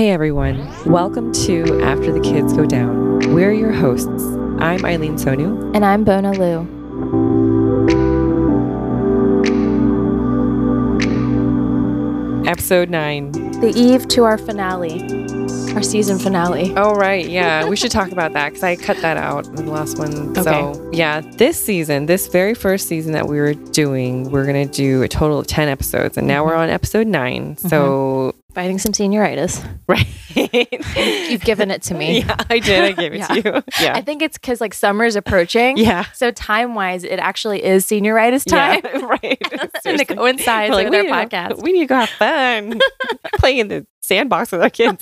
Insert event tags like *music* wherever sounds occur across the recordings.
Hey everyone, welcome to After the Kids Go Down. We're your hosts. I'm Eileen Sonu. And I'm Bona Lou. Episode 9. The eve to our finale, our season finale. Oh, right. Yeah, we should talk about that because I cut that out in the last one. Okay. So, yeah, this season, this very first season that we were doing, we're going to do a total of 10 episodes. And now we're mm-hmm. on episode 9. So, mm-hmm. Fighting some senioritis. right. *laughs* You've given it to me. *laughs* Yeah, I did. I gave it to you. *laughs* Yeah. I think it's because like summer's approaching. Yeah. So time wise, it actually is senioritis time. Yeah, right. and it coincides We're with our need to- podcast. we need to go have fun, playing in the sandbox with our kids.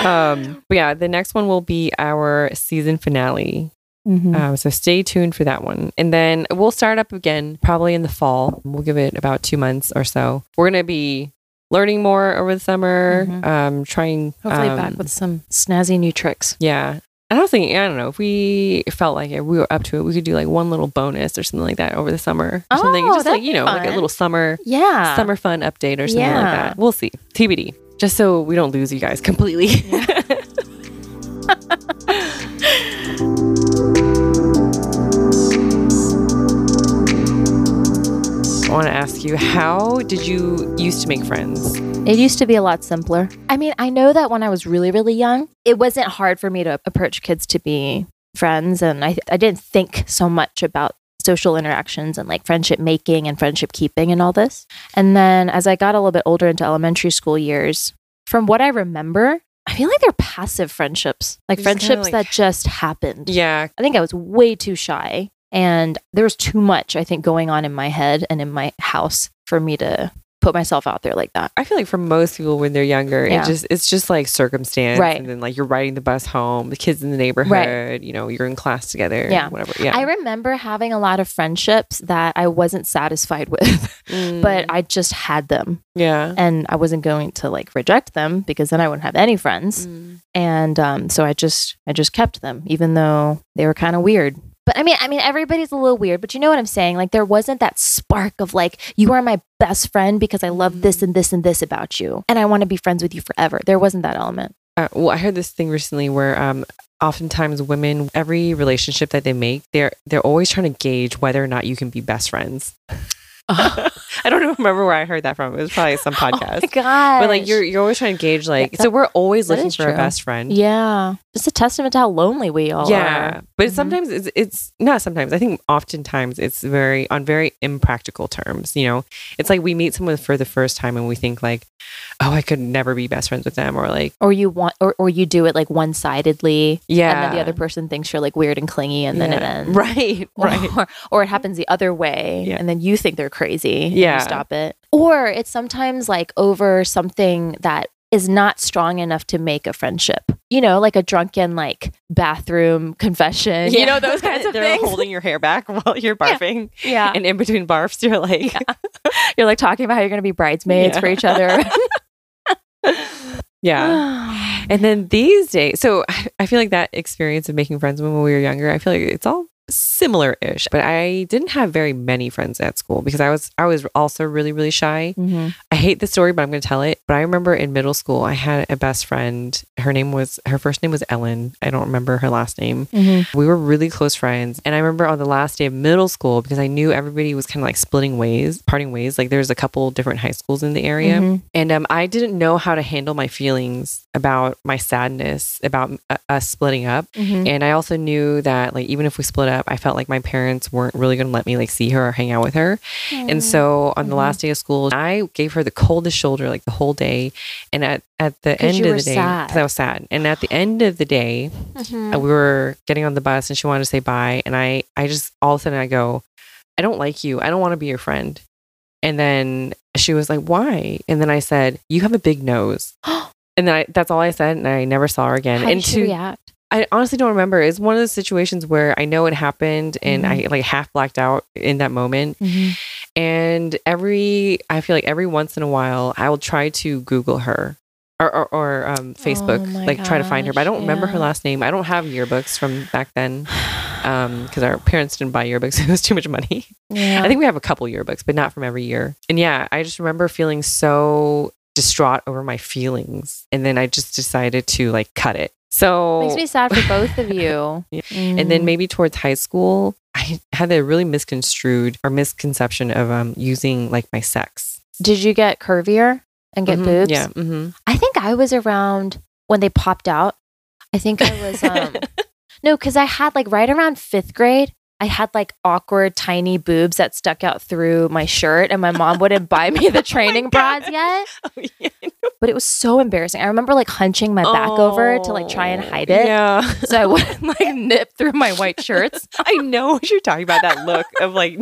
Um, but yeah, the next one will be our season finale. Mhm. Um, so stay tuned for that one, and then we'll start up again probably in the fall. We'll give it about two months or so. We're gonna be learning more over the summer. Mhm. Um, trying Hopefully um, back with some snazzy new tricks. yeah. I don't think I don't know, if we felt like it, we were up to it, we could do like one little bonus or something like that over the summer. Or something. Oh, Just like, you know, like a little summer Yeah. summer fun update or something like that. We'll see. TBD. Just so we don't lose you guys completely. *laughs* I want to ask you, how did you used to make friends? It used to be a lot simpler. I mean, I know that when I was really, really young, it wasn't hard for me to approach kids to be friends. And I, I didn't think so much about social interactions and like friendship making and friendship keeping and all this. And then as I got a little bit older into elementary school years, from what I remember, I feel like they're passive friendships, like friendships like- that just happened. Yeah. I think I was way too shy. And there was too much, I think, going on in my head and in my house for me to put myself out there like that. I feel like for most people when they're younger, Yeah. it just it's just like circumstance. Right. And then like you're riding the bus home, the kids in the neighborhood, you know, you're in class together. Yeah. Whatever. Yeah. I remember having a lot of friendships that I wasn't satisfied *laughs* with, Mm, but I just had them yeah. and I wasn't going to like reject them because then I wouldn't have any friends. Mm. And um, so I just I just kept them even though they were kind of weird. But I mean, I mean, everybody's a little weird, but you know what I'm saying? Like, there wasn't that spark of like, you are my best friend because I love this and this and this about you, and I want to be friends with you forever. There wasn't that element. Uh, well, I heard this thing recently where um, oftentimes women, every relationship that they make, they're they're always trying to gauge whether or not you can be best friends. *laughs* *laughs* I don't even remember where I heard that from. It was probably some podcast. *laughs* Oh my god! but like you're you're always trying to gauge like that- so we're always looking for a best friend. yeah, it's a testament to how lonely we all are. Yeah, are. but Mhm. sometimes it's it's not sometimes. I think oftentimes it's very on very impractical terms. You know, it's like we meet someone for the first time and we think like, oh, I could never be best friends with them, or like, Or you want, or, or you do it like one sidedly, yeah, and then the other person thinks you're like weird and clingy, and then it *laughs* ends. Right, right. Or, or it happens the other way, Yeah. and then you think they're crazy. Yeah. you stop it. Or it's sometimes like over something that is not strong enough to make a friendship. You know, like a drunken like bathroom confession. You know those kinds *laughs* of They're things. holding your hair back *laughs* while you're barfing, yeah, and in between barfs, you're like, *laughs* you're like talking about how you're going to be bridesmaids Yeah. for each other. yeah. *sighs* And then these days, so I feel like that experience of making friends when we were younger, I feel like it's all similar-ish. But I didn't have very many friends at school because I was I was also really really shy. Mhm. I hate the story, but I'm going to tell it. But I remember in middle school, I had a best friend. Her name was her first name was Ellen. I don't remember her last name. Mhm. We were really close friends. And I remember on the last day of middle school, because I knew everybody was kind of like splitting ways, parting ways. Like there's a couple different high schools in the area. Mhm. And um, I didn't know how to handle my feelings about my sadness about uh, us splitting up. Mhm. And I also knew that like even if we split up, I felt like my parents weren't really going to let me like see her or hang out with her. And so on the Mhm. last day of school, I gave her the coldest shoulder like the whole day. And at, at the end of the day, because I was sad. And at the end of the day, uh, we were getting on the bus and she wanted to say bye. And I, I just all of a sudden I go, I don't like you. I don't want to be your friend. And then she was like, why? And then I said, you have a big nose. *gasps* And then I, that's all I said. And I never saw her again. How and did she to, react? I honestly don't remember. It's one of those situations where I know it happened and I like half blacked out in that moment. Mhm. And every, I feel like every once in a while, I will try to Google her or, or, or um, Facebook, Oh like try to find her. But I don't gosh, remember her last name. I don't have yearbooks from back then because our parents didn't buy yearbooks. *laughs* It was too much money. Yeah. I think we have a couple yearbooks, but not from every year. And yeah, I just remember feeling so distraught over my feelings. And then I just decided to like cut it. So Makes me sad for both of you. Yeah. *laughs* and then Mm. maybe towards high school, I had a really misconstrued or misconception of um using like my sex. did you get curvier and get Mhm. boobs? Yeah. Mm-hmm. I think I was around when they popped out. I think I was um *laughs* no, because I had like right around fifth grade. I had like awkward tiny boobs that stuck out through my shirt, and my mom wouldn't buy me the *laughs* oh training God. bras yet. *laughs* Oh, yeah. But it was so embarrassing. I remember like hunching my back over to like try and Oh, hide it, Yeah. so I wouldn't *laughs* like nip through my white shirts. I know what you're talking about. That look of like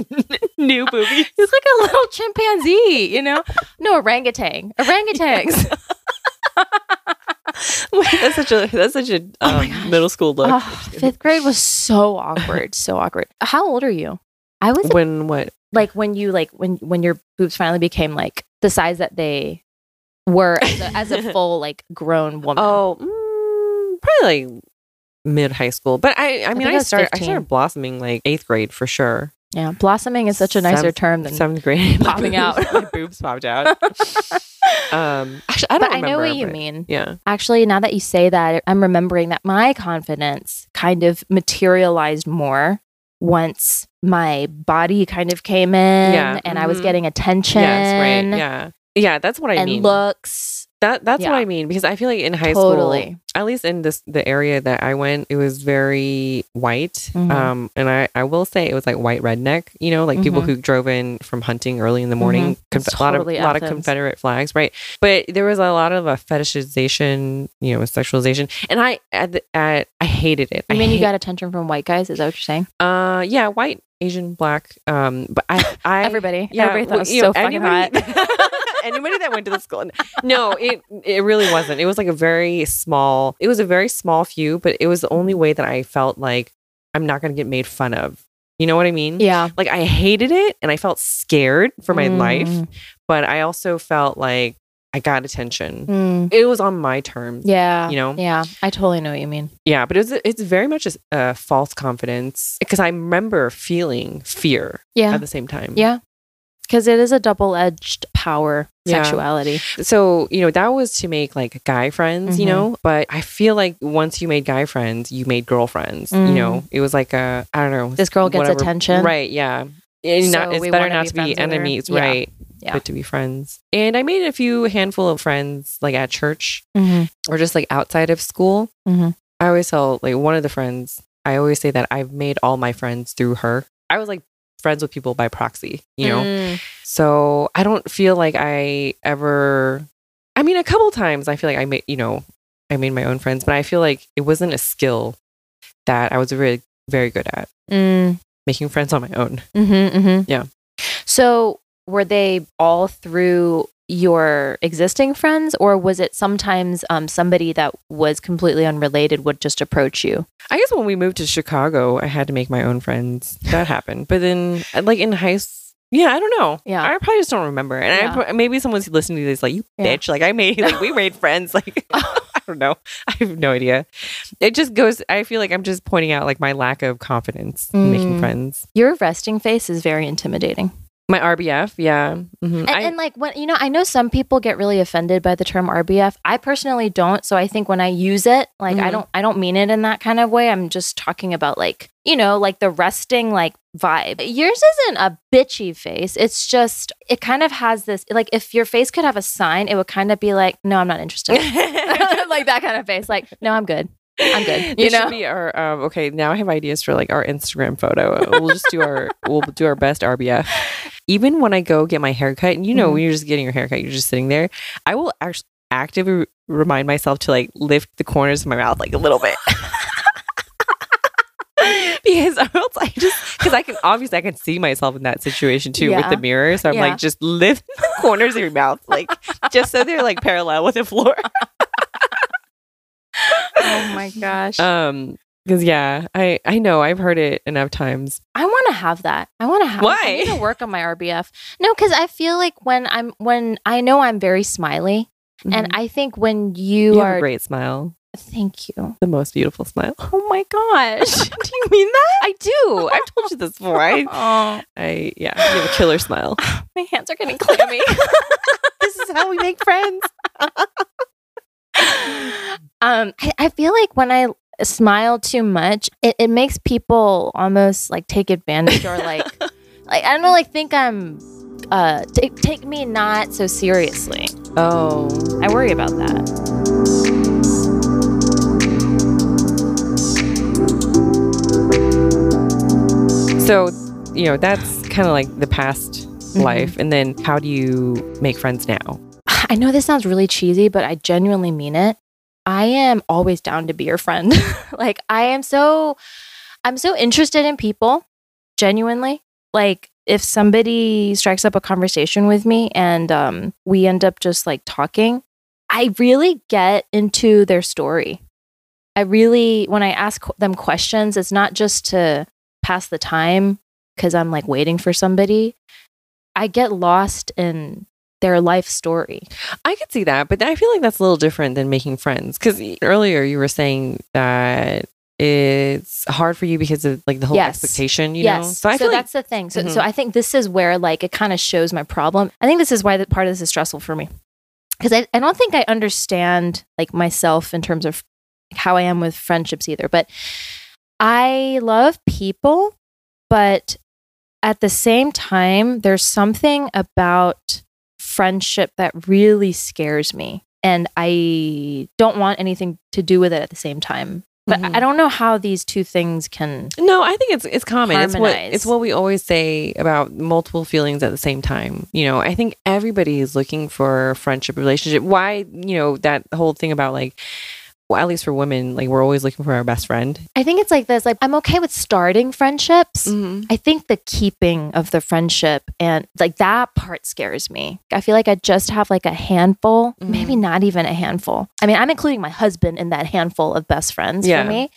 new boobies. It was like a little chimpanzee, you know? No, orangutan. Orangutans. *laughs* that's such a that's such a Oh um, middle school look. Oh, fifth grade was so awkward, so awkward. How old are you? I was when what? like when you like when when your boobs finally became like the size that they were as a, as a *laughs* full like grown woman. Oh, mm, probably like mid high school. But I I mean I, I started I started blossoming like eighth grade for sure. Yeah, blossoming is such a nicer Seventh- term than. Seventh grade, *laughs* popping out. *laughs* my boobs popped out. *laughs* Um, actually, I don't but I know remember, what you mean. Yeah. Actually, now that you say that, I'm remembering that my confidence kind of materialized more once my body kind of came in Yeah, and I was mhm. getting attention Yes. Right. Yeah. Yeah. That's what I and mean. looks. That that's Yeah. what I mean because I feel like in high Totally. school, at least in this the area that I went, it was very white. Mhm. Um, and I I will say it was like white redneck. You know, like people Mhm. who drove in from hunting early in the morning. Mhm. Conf- It's a lot of totally lot of Confederate flags, right? But there was a lot of a fetishization, you know, sexualization, and I at, the, at I hated it. I I mean, you got attention from white guys. Is that what you're saying? uh yeah white Asian black um but I *laughs* I Everybody, yeah, everybody thought it was so know, fucking anybody, hot. *laughs* anybody that went to the school. No, it it really wasn't. It was like a very small. It was a very small few, but it was the only way that I felt like I'm not going to get made fun of. You know what I mean? Yeah. Like I hated it, and I felt scared for my life, Mm, but I also felt like I got attention. mm. It was on my terms. Yeah. You know? Yeah. I totally know what you mean. Yeah, but it was it's very much a, a false confidence because I remember feeling fear Yeah. at the same time. Yeah. Because it is a double edged power Yeah. sexuality. So, you know, that was to make like guy friends, you Mhm. know, but I feel like once you made guy friends, you made girlfriends, you Mm. know, it was like a, I don't know. This girl gets whatever- attention. Right. Yeah. And not, it's better not be to be friends with her. enemies, right? Yeah. But to be friends. And I made a few handful of friends like at church Mm-hmm. or just like outside of school. Mhm. I always tell like one of the friends, I always say that I've made all my friends through her. I was like friends with people by proxy, you know? Mm. So I don't feel like I ever. I mean, a couple times I feel like I made, you know, I made my own friends, but I feel like it wasn't a skill that I was really very good at Mm. making friends on my own. Mm-hmm, mm-hmm. Yeah. So were they all through your existing friends, or was it sometimes um, somebody that was completely unrelated would just approach you? I guess when we moved to Chicago, I had to make my own friends. That *laughs* happened, but then uh, like in high school. Yeah, I don't know. Yeah. I probably just don't remember. And Yeah. I, maybe someone's listening to this like, you Yeah. bitch. Like I made, like we made friends. Like *laughs* *laughs* I don't know. I have no idea. It just goes. I feel like I'm just pointing out like my lack of confidence in making Mm. friends. Your resting face is very intimidating. My RBF, yeah. Mhm. And, I- and like when you know, I know some people get really offended by the term RBF. I personally don't. So I think when I use it, like I Mhm. don't, I don't mean it in that kind of way. I'm just talking about like you know, like the resting like vibe. Yours isn't a bitchy face. It's just it kind of has this like if your face could have a sign, it would kind of be like, no, I'm not interested. *laughs* *laughs* like that kind of face. Like, no, I'm good. I'm good. This You know? should be our um, okay. Now I have ideas for like our Instagram photo. We'll just do our *laughs* we'll do our best RBF. Even when I go get my haircut, and you know Mhm. when you're just getting your haircut, you're just sitting there. I will actually actively remind myself to like lift the corners of my mouth like a little bit. *laughs* because else I just because I can obviously I can see myself in that situation too with the mirror. So I'm Yeah. like just lift the corners of your mouth like just so they're like parallel with the floor. Oh my gosh. Um, because yeah, I I know I've heard it enough times. I want to have that. I want to have. Why? I need to work on my RBF. No, because I feel like when I'm when I know I'm very smiley, and I think when you, Mm-hmm. you have are, a great smile, thank you. the most beautiful smile. *laughs* Oh my gosh, *laughs* Do you mean that? I do. *laughs* I've told you this before. I, oh, I yeah, you have a killer smile. my hands are getting clammy. this is how we make friends. *laughs* um, I, I feel like when I smile too much, it, it makes people almost like take advantage or like, *laughs* like I don't know, like think I'm, uh, take take me not so seriously. Oh. I worry about that. So, you know, that's kind of like the past life. And then how do you make friends now? I know this sounds really cheesy, but I genuinely mean it. I am always down to be your friend. *laughs* like I am so I'm so interested in people, genuinely. Like if somebody strikes up a conversation with me and um, we end up just like talking, I really get into their story. I really, when I ask them questions, it's not just to pass the time because I'm like waiting for somebody. I get lost in their life story. I could see that, but I feel like that's a little different than making friends. Because earlier you were saying that it's hard for you because of like the whole Yes. expectation, you yes. know? So, I feel like that's the thing. So, Mhm. so I think this is where like it kind of shows my problem. I think this is why the part of this is stressful for me because I, I don't think I understand like myself in terms of how I am with friendships either. But I love people, but at the same time, there's something about friendship that really scares me. And I don't want anything to do with it at the same time. But Mhm. I don't know how these two things can No, I think it's it's common. It's what it's what we always say about multiple feelings at the same time. You know, I think everybody is looking for a friendship relationship. Why, you know, that whole thing about like well, at least for women, like we're always looking for our best friend. I think it's like this. Like I'm okay with starting friendships. Mm-hmm. I think the keeping of the friendship and like that part scares me. I feel like I just have like a handful, Mhm. maybe not even a handful. I mean, I'm including my husband in that handful of best friends Yeah. for me.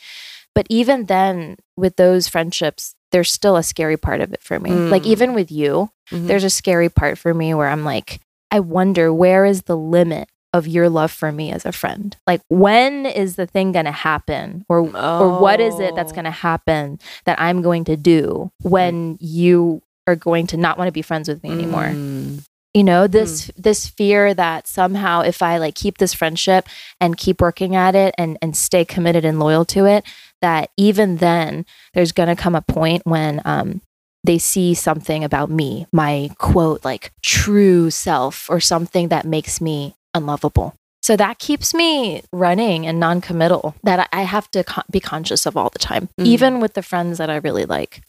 But even then, with those friendships, there's still a scary part of it for me. Like Mm. even with you, Mhm. there's a scary part for me where I'm like, I wonder where is the limit of your love for me as a friend? Like when is the thing going to happen or or what is it that's Oh. going to happen that I'm going to do when you are going to not want to be friends with me anymore? Mm. You know, this this fear that somehow if I like keep this friendship and keep working at it and and stay committed and loyal to it, that even then there's going to come a point when um they see something about me, my quote like true self or something that makes me unlovable. So that keeps me running and non-committal that I have to be conscious of all the time, Mm. even with the friends that I really like.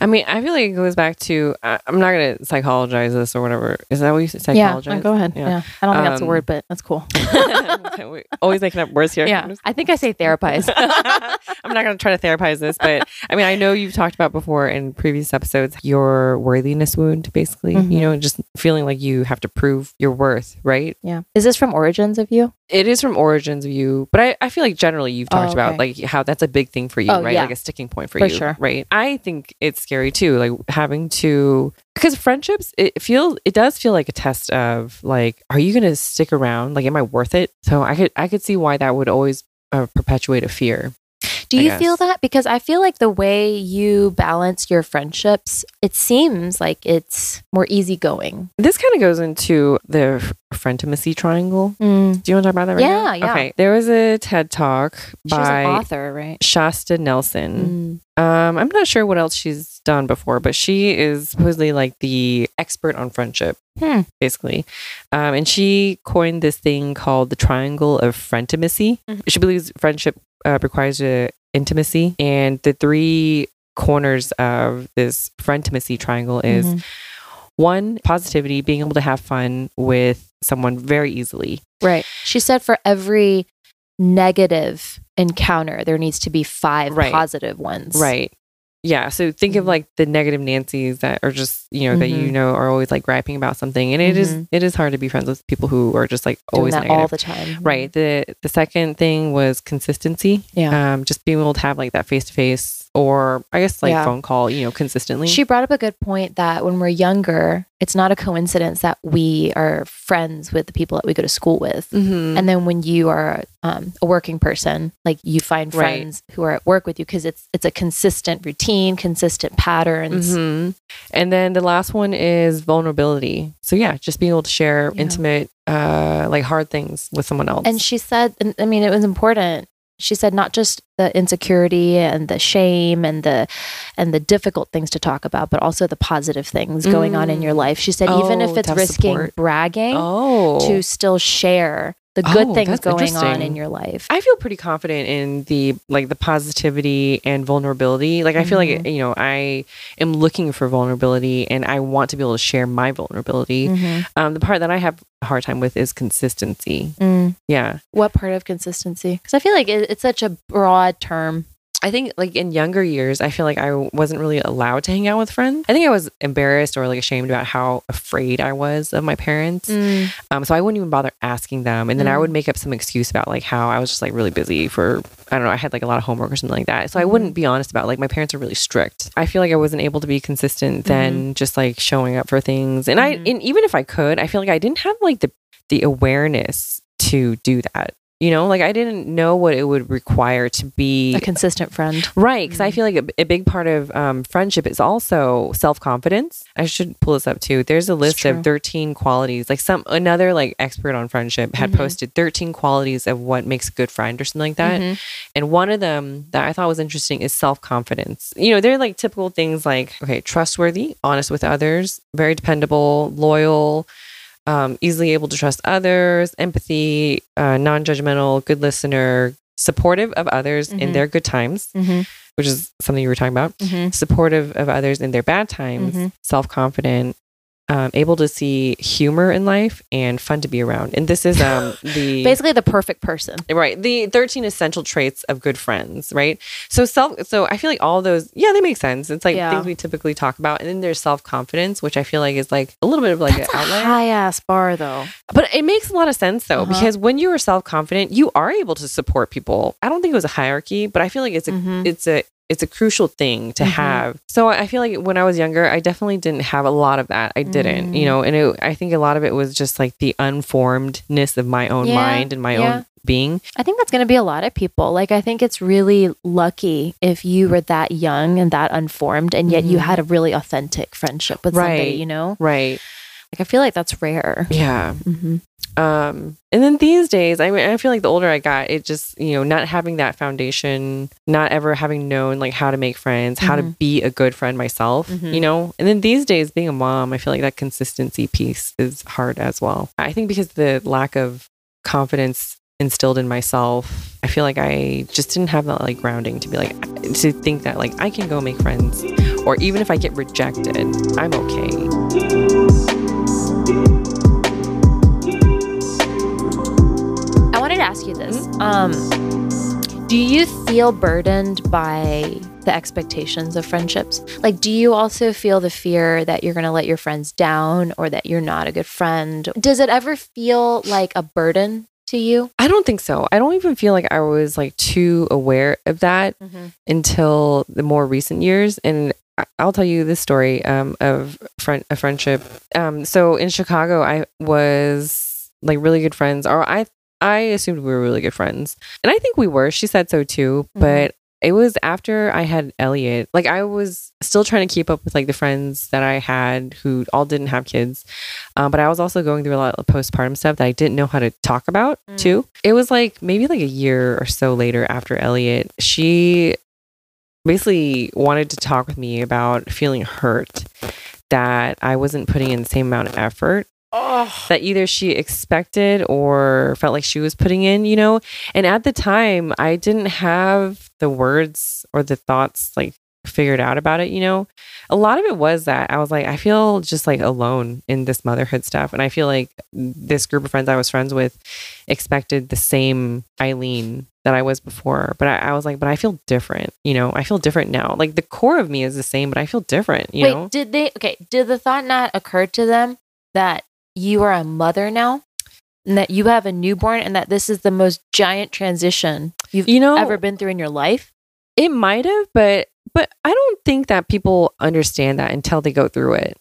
I mean, I feel like it goes back to I I'm not going to psychologize this or whatever. Is that what you say? Psychologize? Yeah, go ahead. Yeah. Yeah. I don't think that's a Um, word, but that's cool. *laughs* *laughs* Always making up words here. yeah, I think I say therapize. *laughs* I'm not going to try to therapize this, but I mean, I know you've talked about before in previous episodes your worthiness wound, basically. Mhm. You know, just feeling like you have to prove your worth, right? yeah. Is this from Origins of You? It is from origins of you, but I, I feel like generally you've talked Oh, about like how that's a big thing for you, Oh, right? yeah. Like a sticking point for, For you, sure. right? I think it's scary too, like having to because friendships it feels it does feel like a test of like are you to stick around? Like am I worth it? So I could I could see why that would always uh, perpetuate a fear. Do you feel that? Because I feel like the way you balance your friendships, it seems like it's more easygoing. This kind of goes into the f- frientimacy triangle. Mm. Do you want to talk about that right Yeah, now? yeah. Okay. There was a TED talk She's by an author, right? Shasta Nelson. Mm. Um, I'm not sure what else she's done before, but she is supposedly like the expert on friendship, Hmm. basically. Um, and she coined this thing called the triangle of frientimacy. Mhm. She believes friendship uh, requires uh, intimacy, and the three corners of this frientimacy triangle is Mhm. one positivity, being able to have fun with someone very easily. right. She said for every negative encounter, there needs to be five Right. positive ones. Right. Yeah. So think of Mhm. like the negative Nancy's that are just, you know, that you Mhm. know are always like griping about something. And it is Mhm. it is hard to be friends with people who are just like always negative. all the time. right. The the second thing was consistency. Yeah. Um, just being able to have like that face to face or I guess like Yeah. phone call, you know, consistently. She brought up a good point that when we're younger, it's not a coincidence that we are friends with the people that we go to school with. Mhm. And then when you are um, a working person, like you find Right. friends who are at work with you because it's it's a consistent routine, consistent patterns. Mhm. And then the last one is vulnerability. So yeah, just being able to share Yeah. intimate, uh, like hard things with someone else. And she said, I mean, it was important. She said not just the insecurity and the shame and the and the difficult things to talk about, but also the positive things going on in your Mm. life. She said even Oh, if it's risking support. bragging, oh, to still share the good Oh, things going on in your life. I feel pretty confident in the like the positivity and vulnerability. Like I feel like Mhm. you know I am looking for vulnerability and I want to be able to share my vulnerability. Mhm. Um, the part that I have a hard time with is consistency. Mm. Yeah, What part of consistency? Because I feel like it, it's such a broad term. I think like in younger years, I feel like I wasn't really allowed to hang out with friends. I think I was embarrassed or like ashamed about how afraid I was of my parents. Um, so I wouldn't even bother asking them. And then I Mm. would make up some excuse about like how I was just like really busy for, I don't know, I had like a lot of homework or something like that. So I wouldn't be honest about like my parents are really strict. I feel like I wasn't able to be consistent then just like showing up for things. And I, Mhm. and even if I could, I feel like I didn't have like the, the awareness to do that. You know, like I didn't know what it would require to be A consistent friend. Right, because I Mhm. feel like a, a big part of um, friendship is also self confidence. I should pull this up too. There's a list of 13 qualities. Like some another like expert on friendship had Mhm. posted 13 qualities of what makes a good friend or something like that. Mhm. And one of them that I thought was interesting is self confidence. You know, they're like typical things like okay, trustworthy, honest with others, very dependable, loyal. Um, easily able to trust others, empathy, uh, non judgmental, good listener, supportive of others in Mhm. their good times, Mhm. which is something you were talking about. Mhm. Supportive of others in their bad times, Mhm. self confident, um, able to see humor in life, and fun to be around. And this is um, *laughs* the Basically, the perfect person. right the 13 essential traits of good friends right so self so i feel like all those yeah they make sense it's like Yeah. things we typically talk about and then there's self-confidence which i feel like is like a little bit of like That's an a outlier high ass bar, though. but it makes a lot of sense though Uh-huh. because when you are self-confident you are able to support people i don't think it was a hierarchy but i feel like it's a Mhm. it's a it's a crucial thing to Mhm. have. So I feel like when I was younger, I definitely didn't have a lot of that. I didn't, you Mm. know, and it, I think a lot of it was just like the unformedness of my own Yeah, mind and my yeah. own being. I think that's going to be a lot of people. Like, I think it's really lucky if you were that young and that unformed, and yet you Mhm. had a really authentic friendship with somebody, you know? Right. Like, I feel like that's rare. Yeah. hmm Um, and then these days, I mean, I feel like the older I got, it just, you know, not having that foundation, not ever having known like how to make friends, how to Mhm. be a good friend myself, Mhm. you know? And then these days, being a mom, I feel like that consistency piece is hard as well. I think because the lack of confidence instilled in myself, I feel like I just didn't have that like grounding to be like, to think that like I can go make friends, or even if I get rejected, I'm okay. Um, do you feel burdened by the expectations of friendships? Like, do you also feel the fear that you're going to let your friends down or that you're not a good friend? Does it ever feel like a burden to you? I don't think so. I don't even feel like I was like too aware of that until the more recent years. And I'll tell you this story um, of friend, a friendship. Um, so in Chicago, I was like really good friends, or I I assumed we were really good friends, and I think we were. She said so too, Mhm. but. It was after I had Elliot. Like I was still trying to keep up with like the friends that I had who all didn't have kids, um, but I was also going through a lot of postpartum stuff that I didn't know how to talk about Mm. too. It was like maybe like a year or so later after Elliot, she basically wanted to talk with me about feeling hurt that I wasn't putting in the same amount of effort Oh. that either she expected or felt like she was putting in, you know? And at the time, I didn't have the words or the thoughts like figured out about it, you know? A lot of it was that I was like, I feel just like alone in this motherhood stuff. And I feel like this group of friends I was friends with expected the same Eileen that I was before. But I, I was like, but I feel different, you know? I feel different now. Like the core of me is the same, but I feel different, you Wait, know? did they, okay, did the thought not occur to them that you are a mother now? And that you have a newborn and that this is the most giant transition you've You know, ever been through in your life? It might have, but but I don't think that people understand that until they go through it.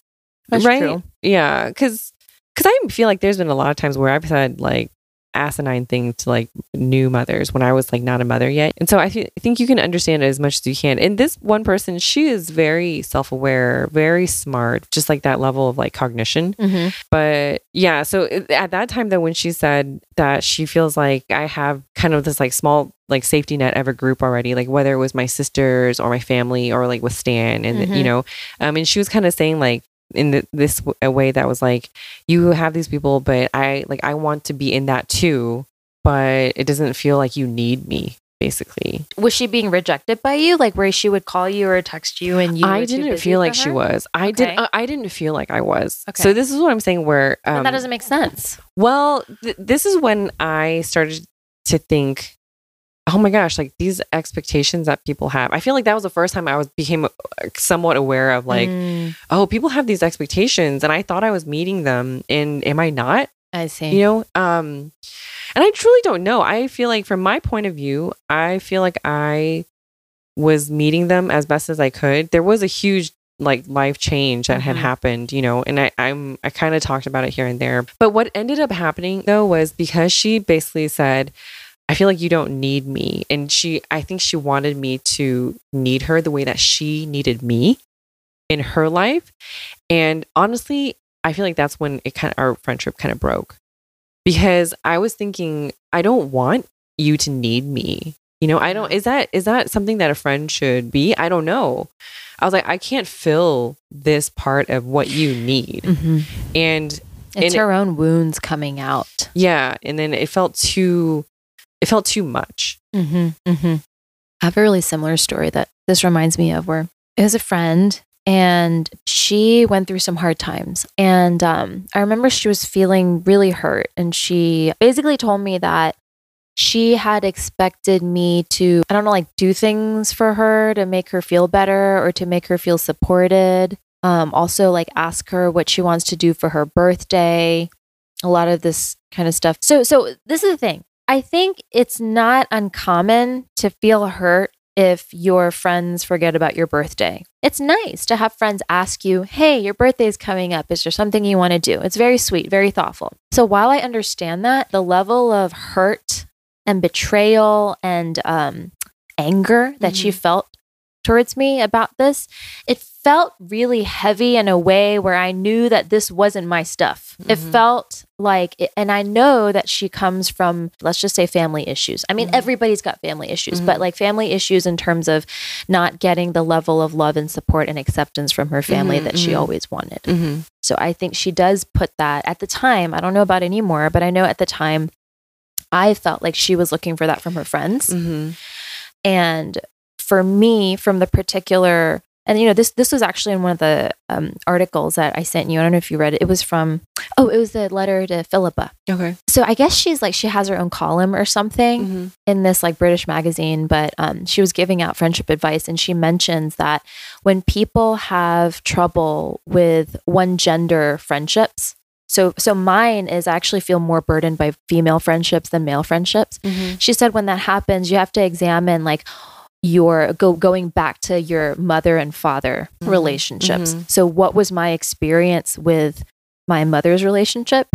That's right? true. Yeah, because because I feel like there's been a lot of times where I've said like asinine thing to like new mothers when I was like not a mother yet, and so I, th- I think you can understand it as much as you can. And this one person, she is very self aware, very smart, just like that level of like cognition. Mm-hmm. But yeah, so at that time though, when she said that she feels like I have kind of this like small like safety net of a group already, like whether it was my sisters or my family or like with Stan, and Mhm. you know, um, and she was kind of saying like in the, this w- a way that was like you have these people, but I like I want to be in that too, but it doesn't feel like you need me. Basically, Was she being rejected by you? Like where she would call you or text you and you? I didn't feel like she was. I Okay. did. Uh, I didn't feel like I was. Okay. So this is what I'm saying. Where um, that doesn't make sense. Well, th- this is when I started to think, oh my gosh, like these expectations that people have. I feel like that was the first time I was became somewhat aware of like, Mm, oh, people have these expectations, and I thought I was meeting them, and am I not? I see. You know, um, and I truly don't know. I feel like from my point of view, I feel like I was meeting them as best as I could. There was a huge like life change that had Mhm. happened, you know, and I, I'm I kind of talked about it here and there. But what ended up happening though was because she basically said, I feel like you don't need me. And she I think she wanted me to need her the way that she needed me in her life. And honestly, I feel like that's when it kind of our friendship kind of broke. Because I was thinking, I don't want you to need me. You know, I don't is that is that something that a friend should be? I don't know. I was like, I can't fill this part of what you need. Mhm. And It's And- her own wounds coming out. yeah, and then it felt too it felt too much. Mm-hmm, mm-hmm. I have a really similar story that this reminds me of where it was a friend and she went through some hard times. And um, I remember she was feeling really hurt. And she basically told me that she had expected me to, I don't know, like do things for her to make her feel better or to make her feel supported. Um, also, like ask her what she wants to do for her birthday, a lot of this kind of stuff. So, so this is the thing. I think it's not uncommon to feel hurt if your friends forget about your birthday. It's nice to have friends ask you, hey, your birthday is coming up. Is there something you want to do? It's very sweet, very thoughtful. So while I understand that, the level of hurt and betrayal and um, anger that she felt towards me about this, it felt really heavy in a way where I knew that this wasn't my stuff. It Mhm. felt like, it, and I know that she comes from, let's just say, family issues. I mean, Mhm. everybody's got family issues, but Mhm. like family issues in terms of not getting the level of love and support and acceptance from her family Mhm, that she mhm. always wanted. Mm-hmm. So I think she does put that at the time. I don't know about anymore, but I know at the time I felt like she was looking for that from her friends. Mm-hmm. And for me, from the particular, and you know, this this was actually in one of the um, articles that I sent you. I don't know if you read it. It was from, oh, it was the letter to Philippa. Okay. So I guess she's like she has her own column or something Mm-hmm. in this like British magazine, but um, she was giving out friendship advice, and she mentions that when people have trouble with one gender friendships. So, so mine is I actually feel more burdened by female friendships than male friendships. Mm-hmm. She said when that happens, you have to examine like your go going back to your mother and father Mhm. relationships. Mhm. So what was my experience with my mother's relationship?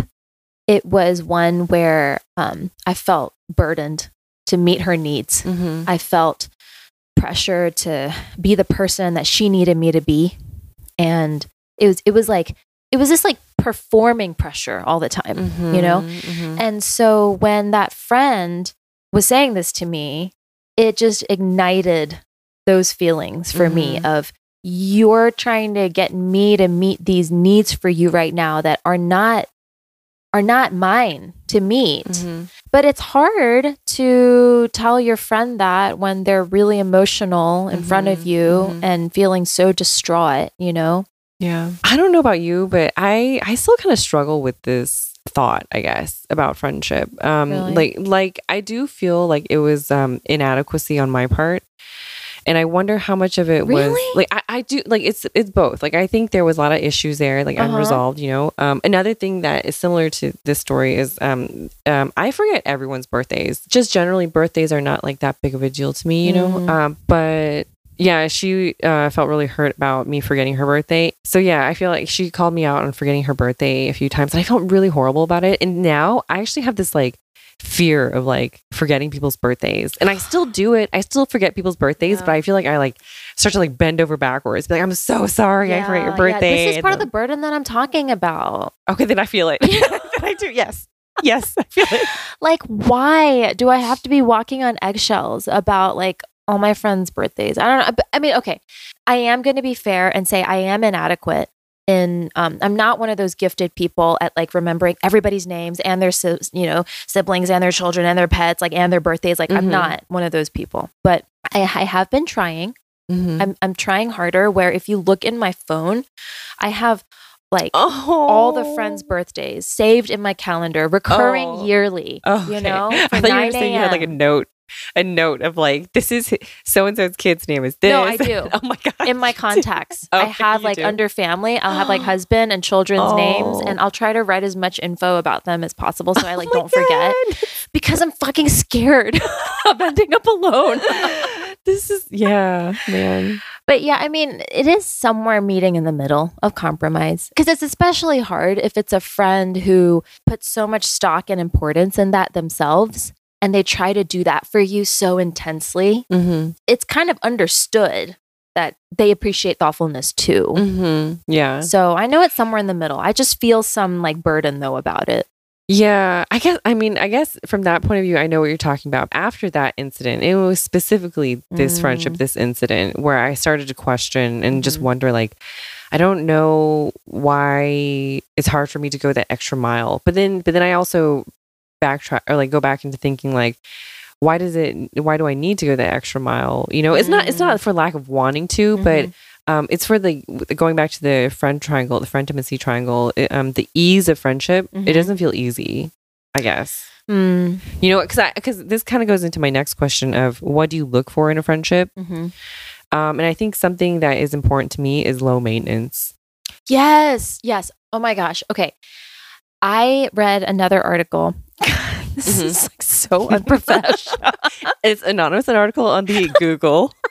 It was one where um, I felt burdened to meet her needs. Mm-hmm. I felt pressure to be the person that she needed me to be. And it was it was like it was just like performing pressure all the time. you know? Mm-hmm. And so when that friend was saying this to me, it just ignited those feelings for me Mhm. of you're trying to get me to meet these needs for you right now that are not are not mine to meet. Mm-hmm. But it's hard to tell your friend that when they're really emotional in front of Mhm, you mhm. and feeling so distraught, you know? Yeah. I don't know about you, but I I still kind of struggle with this thought, I guess, about friendship. Um Really? like like I do feel like it was um inadequacy on my part. And I wonder how much of it was Really? like I, I do like it's it's both. Like I think there was a lot of issues there, like Uh-huh. unresolved, you know. Um another thing that is similar to this story is um um I forget everyone's birthdays. Just generally birthdays are not like that big of a deal to me, you know. Mm. Um but yeah, she uh, felt really hurt about me forgetting her birthday. So yeah, I feel like she called me out on forgetting her birthday a few times, and I felt really horrible about it. And now I actually have this like fear of like forgetting people's birthdays, and I *sighs* still do it. I still forget people's birthdays, Yeah. but I feel like I like start to like bend over backwards, be like, "I'm so sorry, I forget your Yeah, birthday." This is and part of the burden that I'm talking about. okay, then I feel it. *laughs* *laughs* I do. Yes, yes, I feel it. Like, why do I have to be walking on eggshells about like all my friends' birthdays? I don't know. I mean, okay, I am going to be fair and say I am inadequate. In, um, I'm not one of those gifted people at like remembering everybody's names and their, you know, siblings and their children and their pets, like and their birthdays. Like, I'm Mhm. not one of those people, but I, I have been trying. Mhm. I'm, I'm trying harder. Where if you look in my phone, I have like Oh, all the friends' birthdays saved in my calendar, recurring Oh. yearly. Oh, You know, *laughs* I thought you were saying you had like a note, a note of like this is so and so's kid's name is this. No, I do. *laughs* oh my god. in my contacts. *laughs* Oh, I have like do. under family, I'll have like *gasps* husband and children's names, Oh. and I'll try to write as much info about them as possible so I like *laughs* Oh don't forget because I'm fucking scared of ending up alone. this is yeah, man. But yeah, I mean, it is somewhere meeting in the middle of compromise because it's especially hard if it's a friend who puts so much stock and importance in that themselves and they try to do that for you so intensely. Mm-hmm. It's kind of understood that they appreciate thoughtfulness too. Mm-hmm. Yeah. So I know it's somewhere in the middle. I just feel some like burden though about it. Yeah, I guess. I mean, I guess from that point of view, I know what you're talking about. After that incident, it was specifically this Mm. friendship, this incident, where I started to question and just Mhm. wonder, like, I don't know why it's hard for me to go that extra mile. But then, but then I also backtrack or like go back into thinking, like, why does it? Why do I need to go that extra mile? You know, it's not. It's not for lack of wanting to, but um, it's for the going back to the friend triangle, the friend intimacy triangle. It, um, the ease of friendship. Mhm. It doesn't feel easy. I guess Mm, you know because because this kind of goes into my next question of what do you look for in a friendship? mhm. Um, and I think something that is important to me is low maintenance. Yes, yes. Oh my gosh. Okay. I read another article. *laughs* this Mhm. is like so unprofessional. *laughs* It's anonymous, an article on the Google. *laughs*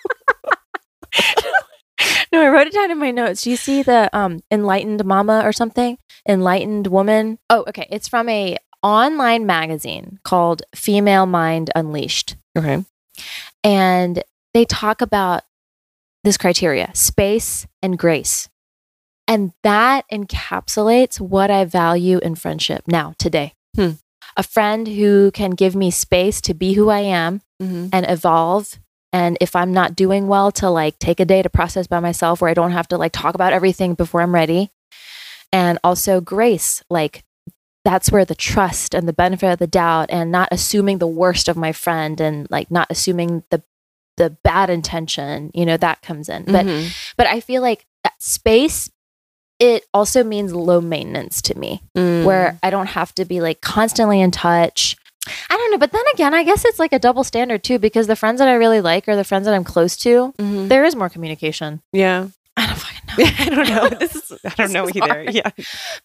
no, I wrote it down in my notes. Do you see the um enlightened mama or something? Enlightened woman. Oh, okay. It's from a online magazine called Female Mind Unleashed. Okay. And they talk about this criteria space and grace. And that encapsulates what I value in friendship now, today. Hmm. A friend who can give me space to be who I am Mm-hmm. and evolve. And if I'm not doing well, to like take a day to process by myself where I don't have to like talk about everything before I'm ready. And also grace, like that's where the trust and the benefit of the doubt and not assuming the worst of my friend and like not assuming the the bad intention, you know, that comes in. But Mm-hmm. but I feel like that space it also means low maintenance to me Mm. where I don't have to be like constantly in touch. I don't know, but then again, I guess it's like a double standard too because the friends that I really like are the friends that I'm close to. Mhm. There is more communication. yeah. I don't fucking *laughs* know. I don't know. *laughs* This is I don't know either. hard. Yeah.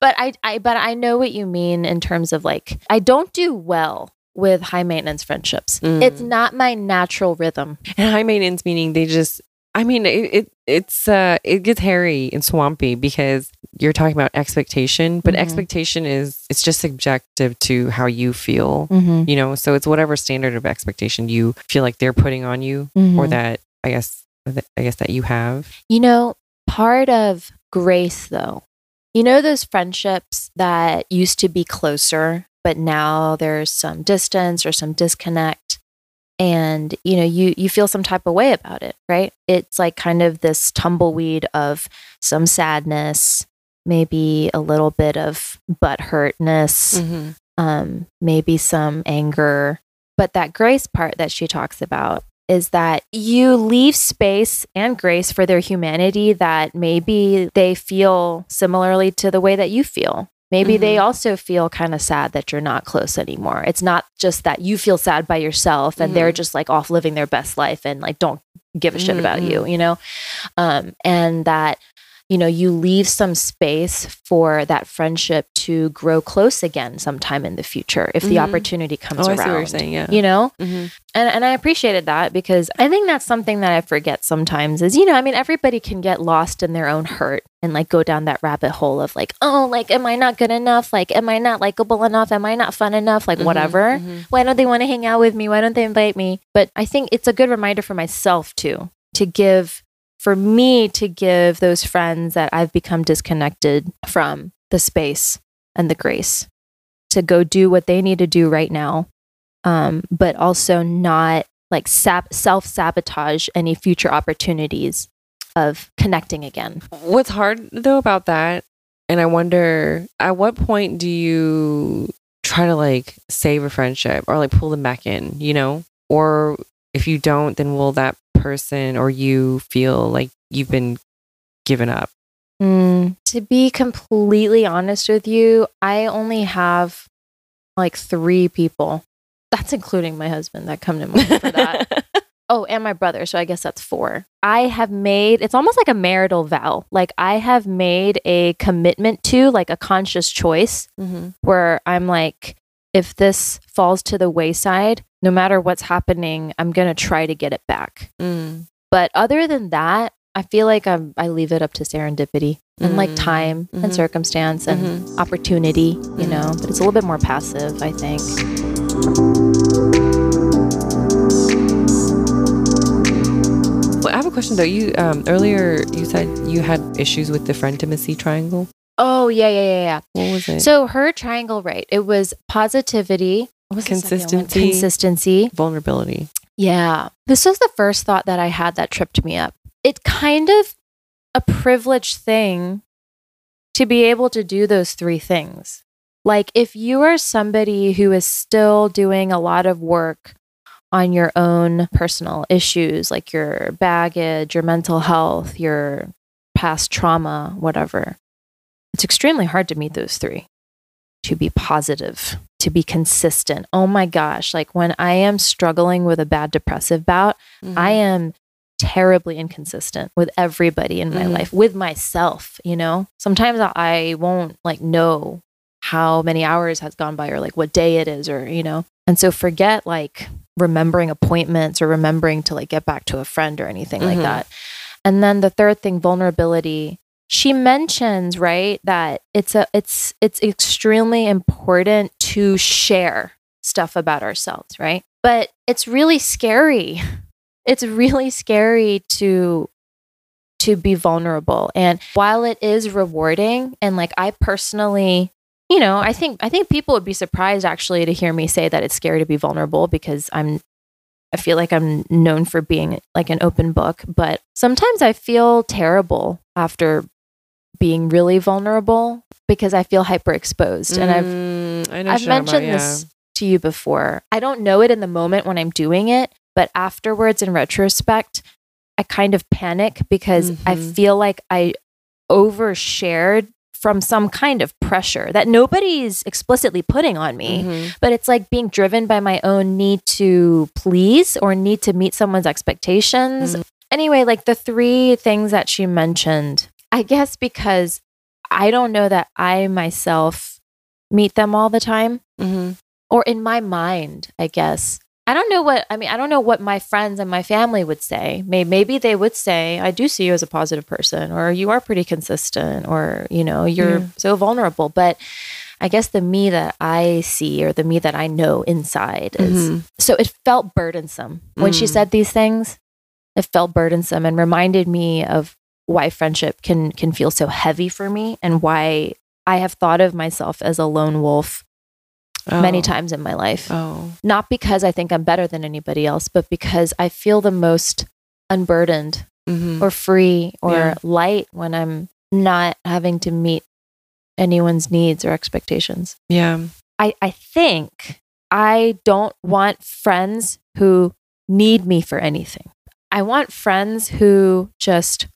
But I, I but I know what you mean in terms of like I don't do well with high maintenance friendships. Mm. It's not my natural rhythm. And high maintenance meaning they just I mean it, it it's uh it gets hairy and swampy because you're talking about expectation, but Mhm. expectation is it's just subjective to how you feel. Mm-hmm. You know, so it's whatever standard of expectation you feel like they're putting on you or that I guess that I guess that you have. You know, part of grace, though, you know, those friendships that used to be closer, but now there's some distance or some disconnect. And, you know, you, you feel some type of way about it, right? It's like kind of this tumbleweed of some sadness, maybe a little bit of butt hurtness, Mm-hmm. um, maybe some anger. But that grace part that she talks about is that you leave space and grace for their humanity that maybe they feel similarly to the way that you feel. Maybe they mm-hmm. also feel kind of sad that you're not close anymore. It's not just that you feel sad by yourself and they're mm-hmm. just like off living their best life and like don't give a shit about you, mm-hmm. you know? Um, and that you know, you leave some space for that friendship to grow close again sometime in the future if the Mhm. opportunity comes Oh, I around. see what you're saying. Yeah. You know? hmm And and I appreciated that because I think that's something that I forget sometimes is, you know, I mean everybody can get lost in their own hurt and like go down that rabbit hole of like, oh, like am I not good enough? Like am I not likable enough? Am I not fun enough? Like whatever. mhm. Why don't they want to hang out with me? Why don't they invite me? But I think it's a good reminder for myself too to give for me to give those friends that I've become disconnected from the space and the grace to go do what they need to do right now, um, but also not like sap- self sabotage any future opportunities of connecting again. What's hard though about that, and I wonder at what point do you try to like save a friendship or like pull them back in, you know? Or if you don't, then will that person or you feel like you've been given up? Mm, to be completely honest with you, I only have like three people. That's including my husband that come to mind for that. *laughs* oh, and my brother. So I guess that's four. I have made it's almost like a marital vow. Like I have made a commitment to, like a conscious choice mm-hmm. where I'm like, if this falls to the wayside, no matter what's happening, I'm going to try to get it back. mm But other than that, I feel like I'm, I leave it up to serendipity and like Mm. time Mhm. and circumstance and Mhm. opportunity, you know, but it's a little bit more passive, I think. Well, I have a question though. You um earlier you said you had issues with the friend-intimacy triangle. Oh, yeah, yeah, yeah, yeah. What was it? So her triangle, right? It was positivity, what was the second one? Consistency. consistency. Vulnerability. Yeah. This was the first thought that I had that tripped me up. It's kind of a privileged thing to be able to do those three things. Like, if you are somebody who is still doing a lot of work on your own personal issues, like your baggage, your mental health, your past trauma, whatever, it's extremely hard to meet those three. To be positive, to be consistent. Oh my gosh, like when I am struggling with a bad depressive bout, I am terribly inconsistent with everybody in my Mhm. life, with myself, you know? Sometimes I won't like know how many hours has gone by or like what day it is or, you know. And so forget like remembering appointments or remembering to like get back to a friend or anything like Mhm. that. And then the third thing, vulnerability. She mentions, right, that it's a it's it's extremely important to share stuff about ourselves, right? But it's really scary. *laughs* It's really scary to to be vulnerable. And while it is rewarding and like I personally you know, I think I think people would be surprised actually to hear me say that it's scary to be vulnerable because I'm I feel like I'm known for being like an open book, but sometimes I feel terrible after being really vulnerable because I feel hyperexposed. And I've Mm, I I've mentioned about, this to you before. I don't know it in the moment when I'm doing it, but afterwards in retrospect, I kind of panic because I Mhm. feel like I overshared from some kind of pressure that nobody's explicitly putting on me. Mhm. But it's like being driven by my own need to please or need to meet someone's expectations. Mhm. Anyway, like the three things that she mentioned, I guess because I don't know that I myself meet them all the time Mhm. or in my mind, I guess. I don't know what I mean. I don't know what my friends and my family would say. Maybe, maybe they would say, "I do see you as a positive person," or "You are pretty consistent," or you know, "You're Yeah. so vulnerable." But I guess the me that I see or the me that I know inside is Mhm. so it felt burdensome when she Mm. said these things. It felt burdensome and reminded me of why friendship can can feel so heavy for me and why I have thought of myself as a lone wolf many Oh. times in my life Oh. not because I think I'm better than anybody else, but because I feel the most unburdened Mhm. or free or Yeah. light when I'm not having to meet anyone's needs or expectations. yeah. I, I think I don't want friends who need me for anything. I want friends who just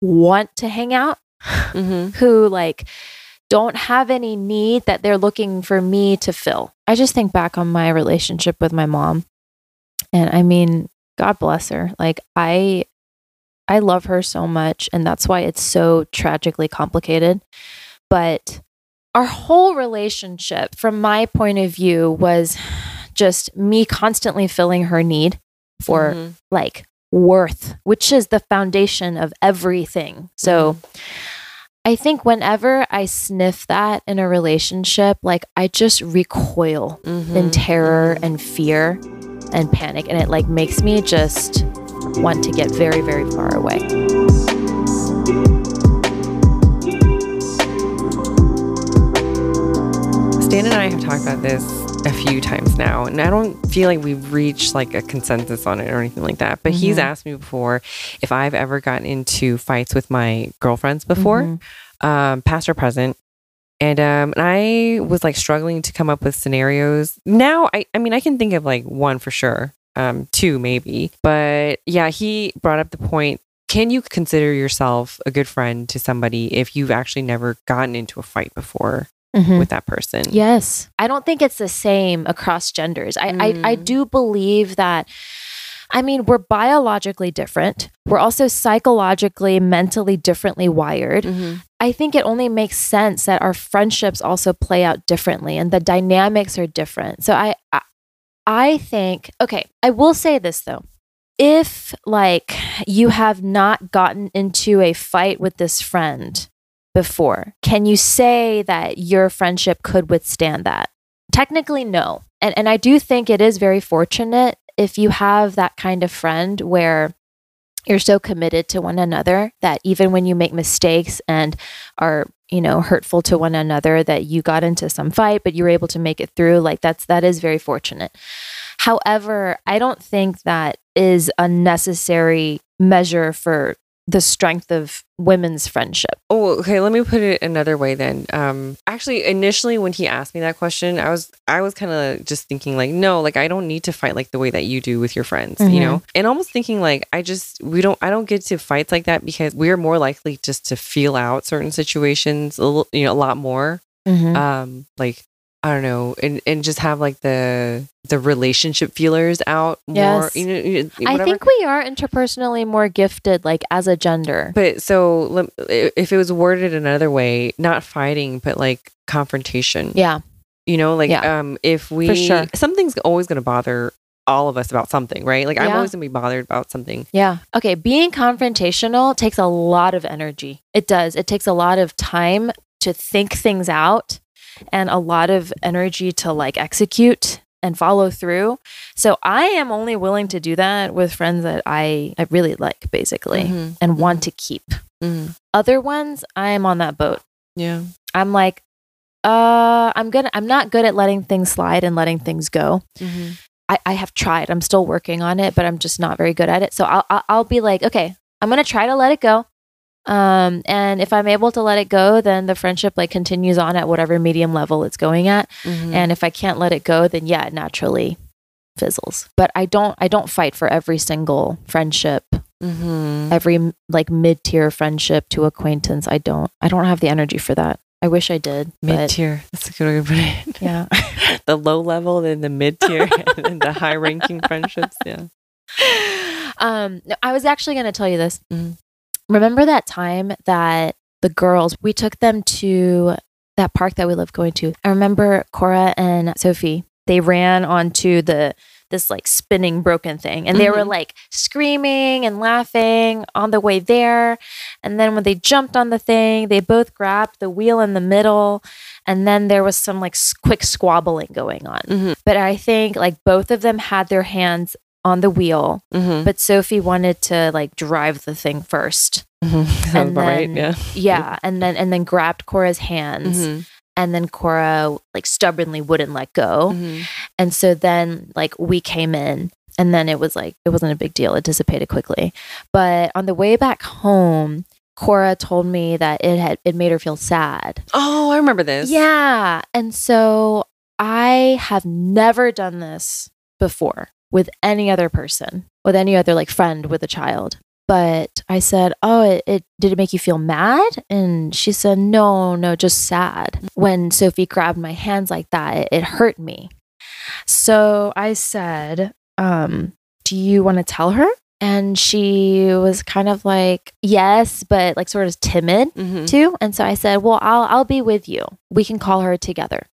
want to hang out, Mhm. who like don't have any need that they're looking for me to fill. I just think back on my relationship with my mom. And I mean, God bless her. Like I I love her so much and that's why it's so tragically complicated. But our whole relationship from my point of view was just me constantly filling her need for Mhm. like worth, which is the foundation of everything. So I think whenever I sniff that in a relationship, like I just recoil Mhm. in terror and fear and panic. And it like makes me just want to get very, very far away. Stan and I have talked about this a few times now, and I don't feel like we've reached like a consensus on it or anything like that. But he's Mhm. asked me before if I've ever gotten into fights with my girlfriends before, Mhm. um, past or present. And um, and I was like struggling to come up with scenarios. Now, I, I mean, I can think of like one for sure, um, two maybe. But yeah, he brought up the point can you consider yourself a good friend to somebody if you've actually never gotten into a fight before Mhm. with that person? Yes. I don't think it's the same across genders. I, I, I Mm. do believe that, I mean, we're biologically different. We're also psychologically, mentally differently wired. Mhm. I think it only makes sense that our friendships also play out differently and the dynamics are different. So I, I, I think, okay, I will say this though. If like you have not gotten into a fight with this friend before, can you say that your friendship could withstand that? Technically, no. And, and I do think it is very fortunate if you have that kind of friend where you're so committed to one another that even when you make mistakes and are you know hurtful to one another that you got into some fight but you were able to make it through like that's that is very fortunate however i don't think that is a necessary measure for the strength of women's friendship Oh, okay. Let me put it another way then. Um, actually, initially when he asked me that question, I was I was kind of just thinking like, no, like I don't need to fight like the way that you do with your friends, you Mhm. know, and almost thinking like I just we don't I don't get to fights like that because we're more likely just to feel out certain situations a little, you know, a lot more. Um, like I don't know, and and just have like the the relationship feelers out more. Yes. You know, i think we are interpersonally more gifted like as a gender But so if it was worded another way, not fighting, but like confrontation. yeah You know, like Yeah. um if we sure. something's always going to bother all of us about something, right? Like I'm always going to be bothered about something. Yeah. Okay. Being confrontational takes a lot of energy. It does. It takes a lot of time to think things out and a lot of energy to like execute and follow through. So I am only willing to do that with friends that I, I really like, basically, Mhm. and want to keep. Mhm. Other ones, I am on that boat. Yeah. I'm like, uh, I'm gonna, I'm not good at letting things slide and letting things go. Mhm. I, I have tried. I'm still working on it, but I'm just not very good at it. So I'll, I'll, I'll be like, okay, I'm going to try to let it go. Um, and if I'm able to let it go, then the friendship like continues on at whatever medium level it's going at. Mhm. And if I can't let it go, then yeah, it naturally fizzles. But I don't, I don't fight for every single friendship, Mhm. every like mid tier friendship to acquaintance. I don't, I don't have the energy for that. I wish I did. mid tier. That's a good way to put it. yeah. *laughs* the low level, then the mid tier, *laughs* and the high ranking friendships. Yeah. *laughs* um, no, I was actually going to tell you this. Mhm. Remember that time that the girls we took them to that park that we loved going to. I remember Cora and Sophie. They ran onto the this like spinning broken thing, and they were Mhm. like screaming and laughing on the way there. And then when they jumped on the thing, they both grabbed the wheel in the middle, and then there was some like quick squabbling going on. Mhm. But I think like both of them had their hands on the wheel, Mhm. but Sophie wanted to like drive the thing first. *laughs* Mhm. And about right. then- Yeah. Yeah, and then and then grabbed Cora's hands, Mhm. and then Cora like stubbornly wouldn't let go. Mhm. And so then like we came in and then it was like it wasn't a big deal. It dissipated quickly. But on the way back home, Cora told me that it had it made her feel sad. Oh, I remember this. Yeah. And so I have never done this before with any other person, with any other like friend with a child. But I said, "Oh, it, it did it make you feel mad?" And she said, "No, no, just sad." When Sophie grabbed my hands like that, it, it hurt me. So I said, um, "Do you want to tell her?" And she was kind of like, yes, but like sort of timid Mhm. too. And so I said, well, I'll, I'll be with you. We can call her together.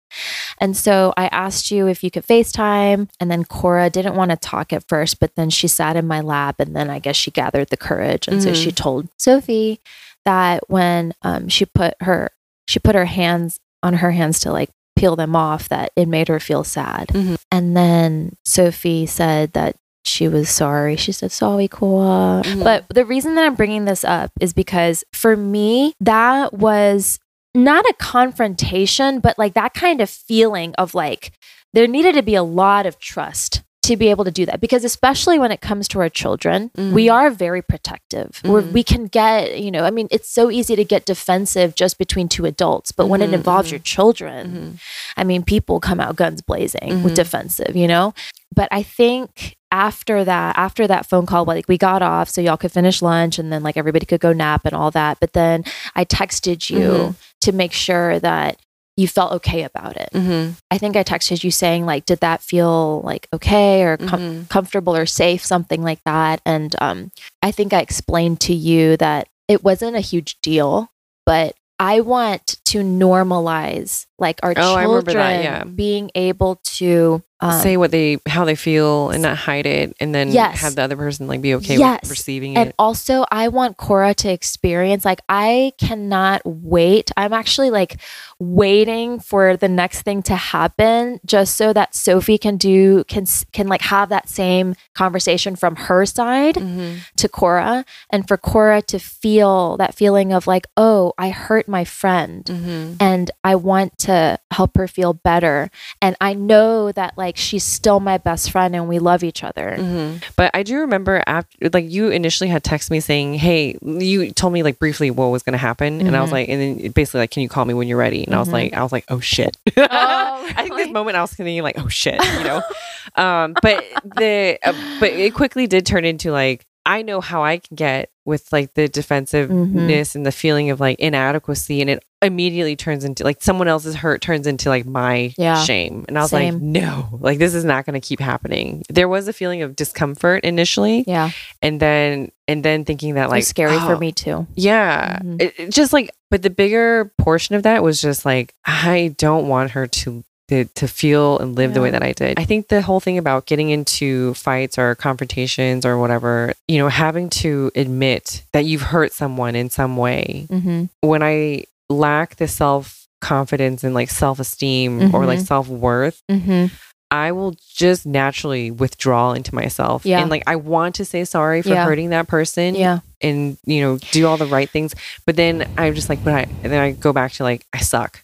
And so I asked you if you could FaceTime. And then Cora didn't want to talk at first, but then she sat in my lap. And then I guess she gathered the courage. And so Mhm. she told Sophie that when um, she put her she put her hands on her hands to like peel them off that it made her feel sad Mhm. and then sophie said that she was sorry she said sorry Cora. Mhm. but the reason that i'm bringing this up is because for me that was not a confrontation but like that kind of feeling of like there needed to be a lot of trust to be able to do that because especially when it comes to our children we Mhm. are very protective We're, Mhm. we can get you know i mean it's so easy to get defensive just between two adults but when it Mhm, involves your children Mhm. i mean people come out guns blazing with defensive you know but i think after that after that phone call like we got off so y'all could finish lunch and then like everybody could go nap and all that but then i texted you Mhm. to make sure that you felt okay about it Mhm. i think i texted you saying like did that feel like okay or com- Mhm. comfortable or safe, something like that. And um, I think I explained to you that it wasn't a huge deal, but I want to normalize like our Oh, children that, yeah. being able to um, say what they how they feel and not hide it and then Yes. have the other person like be okay Yes. with receiving it. and also I want Cora to experience like I cannot wait. I'm actually like waiting for the next thing to happen just so that Sophie can do can can like have that same conversation from her side. Mhm. to Cora and for Cora to feel that feeling of like, oh, I hurt my friend Mhm. and I want to help her feel better. And I know that like she's still my best friend and we love each other. Mhm. But I do remember after, like, you initially had texted me saying, "Hey," you told me like briefly what was going to happen, and I was Mhm. like, and then basically like, "Can you call me when you're ready?" And I was Mhm. like, I was like, "Oh shit!" *laughs* Oh, I think this moment I was thinking like, "Oh shit," you know. *laughs* um, but the uh, but it quickly did turn into like. I know how I can get with like the defensiveness and the feeling of like inadequacy, and it immediately turns into like someone else's hurt turns into like my Yeah. shame. And I was like, no, like this is not going to keep happening. There was a feeling of discomfort initially, Yeah. and then and then thinking that Like scary for oh, me too. Yeah, Mhm. It- it just like, but the bigger portion of that was just like I don't want her to. To, to feel and live the way that I did. I think the whole thing about getting into fights or confrontations or whatever, you know, having to admit that you've hurt someone in some way. Mm-hmm. When I lack the self confidence and like self esteem or like Mhm. self worth, Mm-hmm. I will just naturally withdraw into myself. Yeah. And like I want to say sorry for Yeah. hurting that person Yeah. and you know, do all the right things. But then I'm just like, but I and then I go back to like I suck.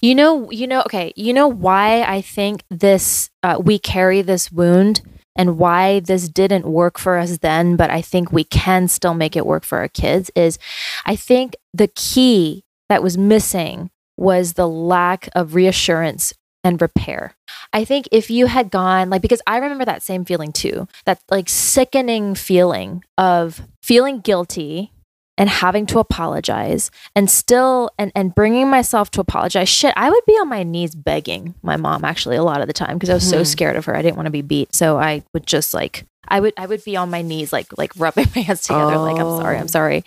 You know, you know, okay, you know why I think this uh, we carry this wound and why this didn't work for us then, but I think we can still make it work for our kids is I think the key that was missing was the lack of reassurance and repair. I think if you had gone like because I remember that same feeling too, that like sickening feeling of feeling guilty and having to apologize and still and and bringing myself to apologize shit i would be on my knees begging my mom actually a lot of the time because i was so Mhm. scared of her i didn't want to be beat so i would just like i would i would be on my knees like like rubbing *laughs* my hands together like i'm sorry Oh. i'm sorry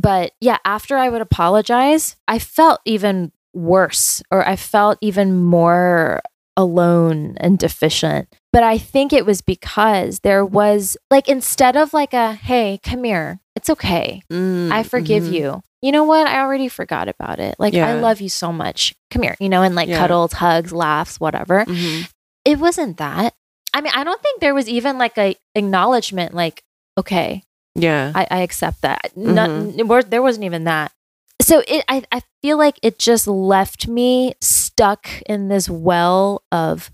but yeah after i would apologize i felt even worse or i felt even more alone and deficient but i think it was because there was like instead of like a hey come here it's okay I forgive Mhm. you. You know what? I already forgot about it. Like, I love you so much. Come here, you know, and like Yeah. cuddles, hugs, laughs, whatever. Mhm. It wasn't that. I mean, I don't think there was even like a acknowledgement, like, okay, Yeah. I, I accept that. Mm-hmm. Wa- there wasn't even that. So it, I, I feel like it just left me stuck in this well of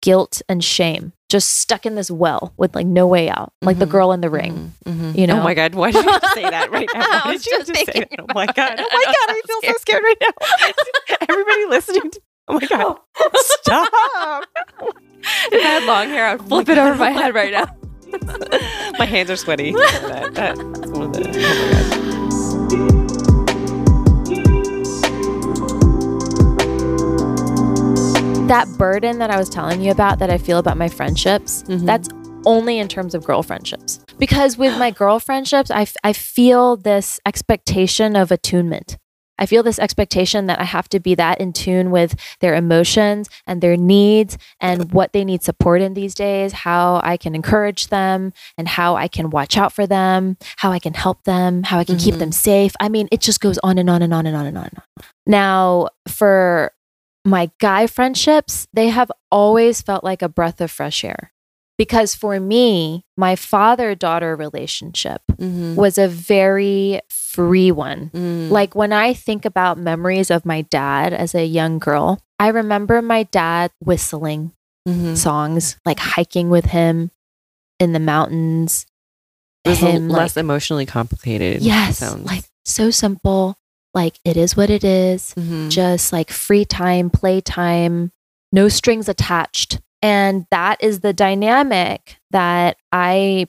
guilt and shame, just stuck in this well with like no way out, like the Mhm. girl in the ring. Mhm. Mhm. You know? Oh my god, why did you say that right *laughs* now? I Why did you just say that? Oh my god. Oh my god, I feel so *laughs* scared right now. *laughs* Everybody listening to Oh my god. Stop. If I had long hair, I would flip it over my head right now. *laughs* my hands are sweaty. *laughs* that, that's one of the oh my god. That burden that I was telling you about that I feel about my friendships, Mhm. that's only in terms of girl friendships. because with my girl friendships, I, f- I feel this expectation of attunement. I feel this expectation that I have to be that in tune with their emotions and their needs and what they need support in these days, how I can encourage them and how I can watch out for them, how I can help them, how I can keep Mhm. them safe. I mean, it just goes on and on and on and on and on. Now, for my guy friendships, they have always felt like a breath of fresh air. Because for me, my father daughter relationship Mhm. was a very free one. Mm. Like when I think about memories of my dad as a young girl, I remember my dad whistling Mhm. songs, like hiking with him in the mountains. It was him, like- less emotionally complicated. Yes, sounds. like so simple. Like it is what it is. Mhm. Just like free time, play time, no strings attached. And that is the dynamic that I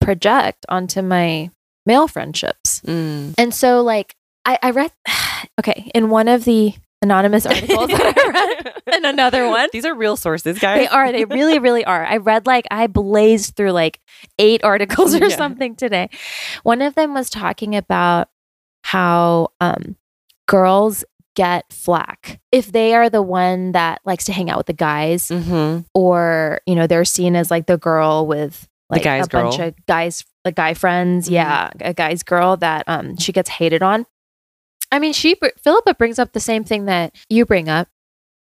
project onto my male friendships. Mm. And so, like, I, I read, *sighs* okay, in one of the anonymous articles that I read, *laughs* and another one. These are real sources, guys. They are. They really, really are. I read like I blazed through like eight articles or Yeah. something today. One of them was talking about how um, girls get flack if they are the one that likes to hang out with the guys, hmm or you know they're seen as like the girl with like a bunch of guys, like guy friends. Mhm. Yeah, a guy's girl that um she gets hated on. I mean, she Philippa brings up the same thing that you bring up.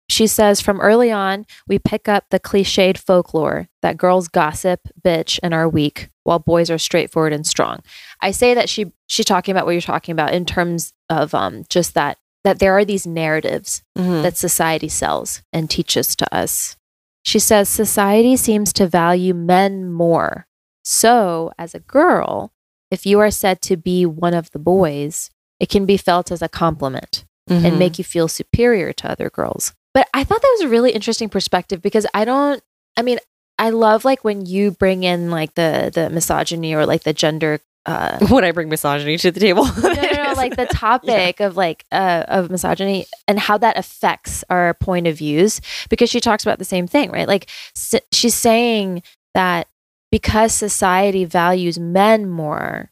She says from early on, we pick up the cliched folklore that girls gossip, bitch, and are weak, while boys are straightforward and strong. I say that she she's talking about what you're talking about in terms of um just that that there are these narratives hmm that society sells and teaches to us. She says society seems to value men more. So, as a girl, if you are said to be one of the boys, it can be felt as a compliment Mm-hmm. and make you feel superior to other girls. But I thought that was a really interesting perspective because I don't I mean, I love like when you bring in like the the misogyny or like the gender uh *laughs* Would I bring misogyny to the table? no, like the *laughs* topic of like uh, of misogyny and how that affects our point of views because she talks about the same thing, right? Like s- she's saying that because society values men more,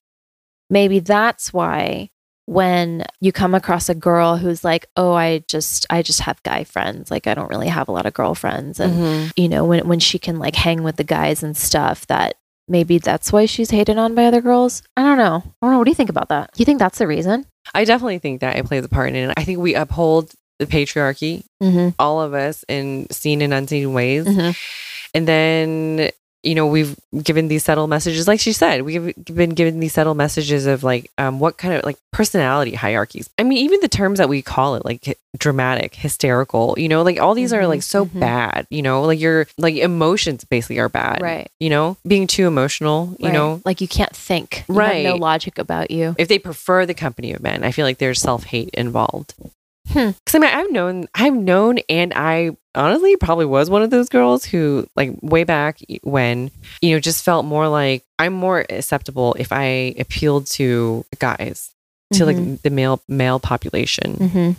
maybe that's why when you come across a girl who's like, "Oh, I just I just have guy friends. Like I don't really have a lot of girlfriends." And Mhm. you know, when when she can like hang with the guys and stuff that maybe that's why she's hated on by other girls. I don't know. I don't know. What do you think about that? Do you think that's the reason? I definitely think that it plays a part in it. I think we uphold the patriarchy, Mm-hmm. all of us, in seen and unseen ways. Mhm. And then, you know, we've given these subtle messages, like she said, we've been given these subtle messages of like, um, what kind of like personality hierarchies. I mean, even the terms that we call it, like dramatic, hysterical, you know, like all these are Mhm, like so mhm. bad, you know, like your like emotions basically are bad, Right. You know, being too emotional, you Right. know, like you can't think. You have no logic about you. if they prefer the company of men, I feel like there's self hate involved. Hmm. Because I mean, I've known, I've known, and I honestly probably was one of those girls who, like, way back when, you know, just felt more like I'm more acceptable if I appealed to guys, to like the male male population. Mm-hmm.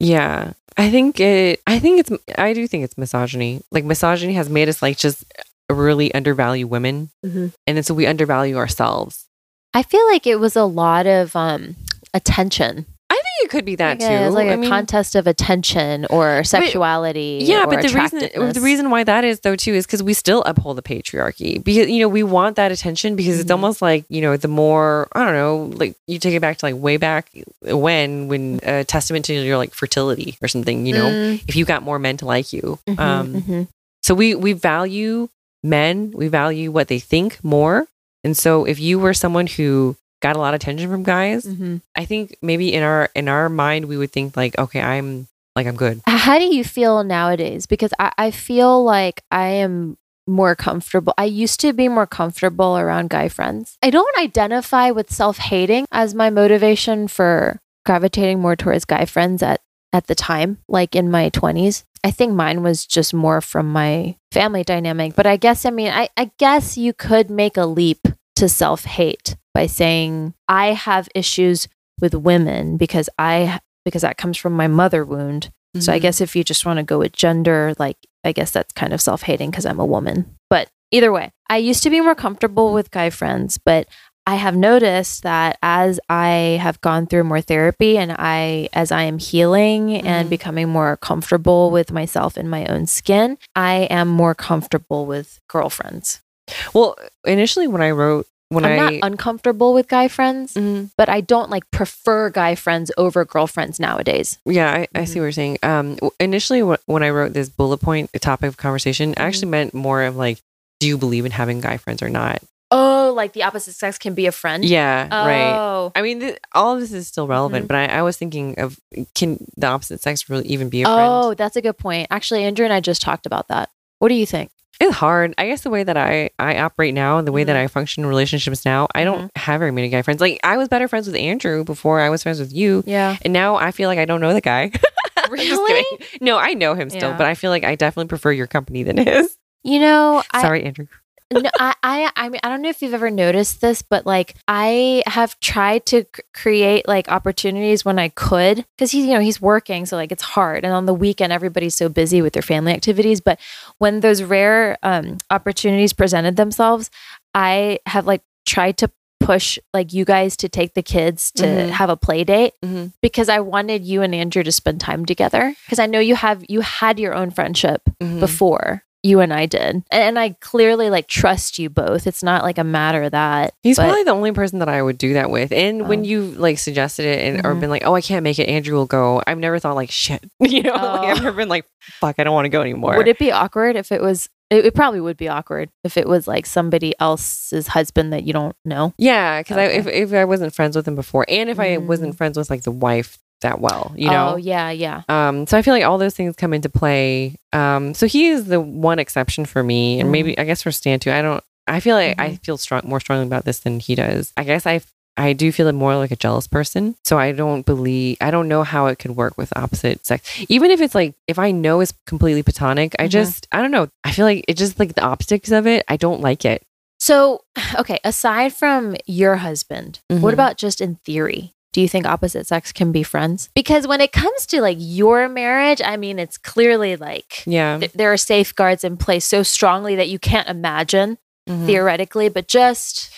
Yeah, I think it. I think it's. I do think it's misogyny. Like misogyny has made us like just really undervalue women, Mhm. and then so we undervalue ourselves. I feel like it was a lot of um attention. I think it could be that Like too. It's like a mean, contest of attention or sexuality. Yeah, or but the reason the reason why that is though too is because we still uphold the patriarchy because you know we want that attention because it's Mhm. almost like you know the more I don't know like you take it back to like way back when when a testament to your like fertility or something you know Mm, if you got more men to like you mhm, um mhm. so we we value men we value what they think more and so if you were someone who got a lot of attention from guys Mhm. I think maybe in our in our mind we would think like okay I'm like I'm good How do you feel nowadays? Because I, I feel like I am more comfortable. I used to be more comfortable around guy friends. I don't identify with self hating as my motivation for gravitating more towards guy friends at, at the time, like in my 20s. I think mine was just more from my family dynamic. But I guess, I mean, I, I guess you could make a leap to self hate by saying, I have issues with women because I because that comes from my mother wound. So I Mhm. guess if you just want to go with gender, like I guess that's kind of self-hating because I'm a woman. But Either way, I used to be more comfortable with guy friends, but I have noticed that as I have gone through more therapy and I as I am healing and Mhm. becoming more comfortable with myself in my own skin, I am more comfortable with girlfriends. Well, initially when I wrote when I'm I not uncomfortable with guy friends, Mhm. but I don't like prefer guy friends over girlfriends nowadays. Yeah, I, I Mm-hmm. see what you're saying. Um, initially, wh- when I wrote this bullet point, topic of conversation, I Mm-hmm. actually meant more of like, do you believe in having guy friends or not? Oh, like the opposite sex can be a friend? Yeah, right. Oh. I mean, th- all of this is still relevant, Mhm. but I, I was thinking of can the opposite sex really even be a friend? Oh, that's a good point. Actually, Andrew and I just talked about that. What do you think? It's hard. I guess the way that I, I operate now and the way that Mhm. I function in relationships now, I don't have very many guy friends. Like, I was better friends with Andrew before I was friends with you. Yeah. And now I feel like I don't know the guy. *laughs* Really? No, I know him still, Yeah. but I feel like I definitely prefer your company than his. You know, I, Sorry, Andrew. No, I, I, I mean, I don't know if you've ever noticed this, but like I have tried to c- create like opportunities when I could, because he's, you know, he's working, so like it's hard. And on the weekend, everybody's so busy with their family activities. But when those rare um, opportunities presented themselves, I have like tried to push like you guys to take the kids to Mhm. have a play date Mhm. because I wanted you and Andrew to spend time together because I know you have you had your own friendship Mhm. before you and I did. And I clearly like trust you both. It's not like a matter of that. He's but- probably the only person that I would do that with. And when Oh. you like suggested it and or Mhm. been like, oh, I can't make it, Andrew will go. I've never thought like shit. *laughs* You know, like, I've Oh. never been like, fuck, I don't want to go anymore. would it be awkward if it was it, it probably would be awkward if it was like somebody else's husband that you don't know. yeah, because Okay. I if, if I wasn't friends with him before, and if I Mm. wasn't friends with like the wife that well, you know. Oh yeah, yeah. Um, so I feel like all those things come into play. Um, so he is the one exception for me, and Mhm. maybe I guess for Stan too. I don't. I feel like I Mhm. feel strong, more strongly about this than he does. I guess I I do feel more like a jealous person. So I don't believe I don't know how it could work with opposite sex. Even if it's like if I know it's completely platonic, I Mhm. just I don't know. I feel like it just like the optics of it. I don't like it. So *sighs* okay, aside from your husband, Mhm. what about just in theory? Do you think opposite sex can be friends? Because when it comes to like your marriage, I mean, it's clearly like Yeah. th- there are safeguards in place so strongly that you can't imagine Mhm. theoretically, but just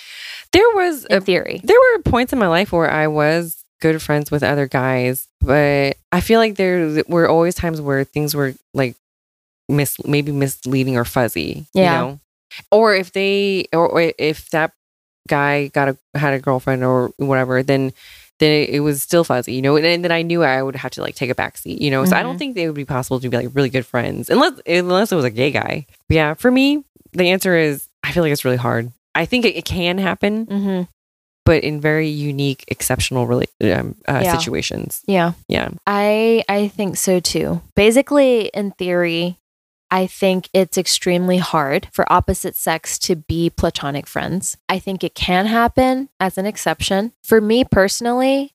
There was a theory. there were points in my life where I was good friends with other guys, but I feel like there were always times where things were like mis maybe misleading or fuzzy. Yeah. You know? Or if they or if that guy got a had a girlfriend or whatever, then then it, it was still fuzzy, you know, and, and then I knew I would have to like take a backseat, you know. So I don't Mhm. think they would be possible to be like really good friends unless unless it was a gay guy. But yeah, for me, the answer is I feel like it's really hard. I think it, it can happen, hmm but in very unique, exceptional rela- um, uh, Yeah. situations. Yeah. Yeah. I I think so too. Basically, in theory, I think it's extremely hard for opposite sex to be platonic friends. I think it can happen as an exception. For me personally,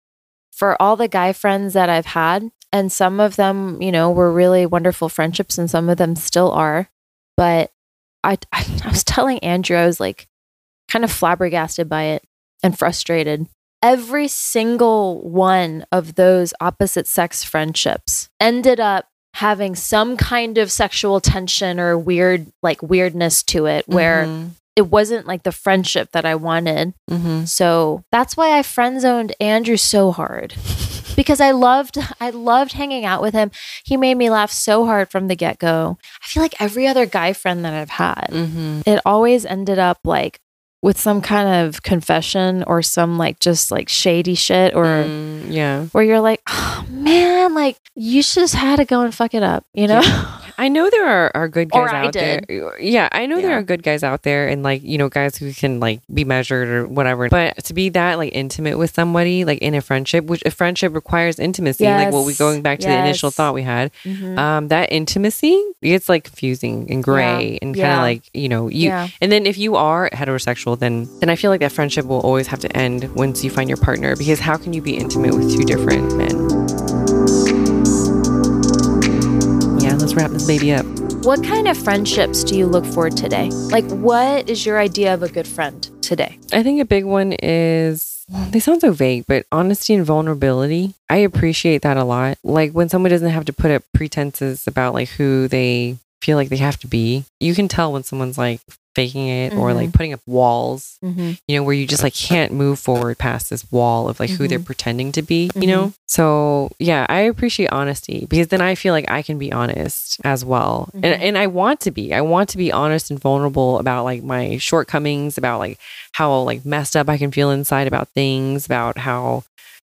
for all the guy friends that I've had, and some of them, you know, were really wonderful friendships and some of them still are, but I I, *laughs* I was telling Andrew I was like kind of flabbergasted by it and frustrated every single one of those opposite sex friendships ended up having some kind of sexual tension or weird like weirdness to it where Mhm. it wasn't like the friendship that I wanted. Mhm. So that's why I friend zoned Andrew so hard. *laughs* Because I loved I loved hanging out with him. He made me laugh so hard from the get-go. I feel like every other guy friend that I've had Mhm. it always ended up like with some kind of confession or some like just like shady shit or Mm, yeah. where you're like, oh man, like you just had to go and fuck it up, you know? I know there are, are good Or guys I out there. Yeah, I know there are good guys out there and like, you know, guys who can like be measured or whatever. But to be that like intimate with somebody, like in a friendship, which a friendship requires intimacy, like what we Yes, going back to the initial thought we had. Mhm. Um, that intimacy it's like confusing and gray and kind of Yeah. like, you know, you yeah. and then if you are heterosexual, then then I feel like that friendship will always have to end once you find your partner because how can you be intimate with two different men? Yeah, let's wrap this baby up. What kind of friendships do you look for today? Like what is your idea of a good friend today? I think a big one is they sound so vague, but honesty and vulnerability. I appreciate that a lot. Like when someone doesn't have to put up pretenses about like who they feel like they have to be. You can tell when someone's like faking it or Mhm. like putting up walls, Mm-hmm. you know, where you just like can't move forward past this wall of like who they're Mhm. pretending to be, you know? So yeah, I appreciate honesty because then I feel like I can be honest as well. And, and I want to be. I want to be honest and vulnerable about like my shortcomings, about like how like messed up I can feel inside about things, about how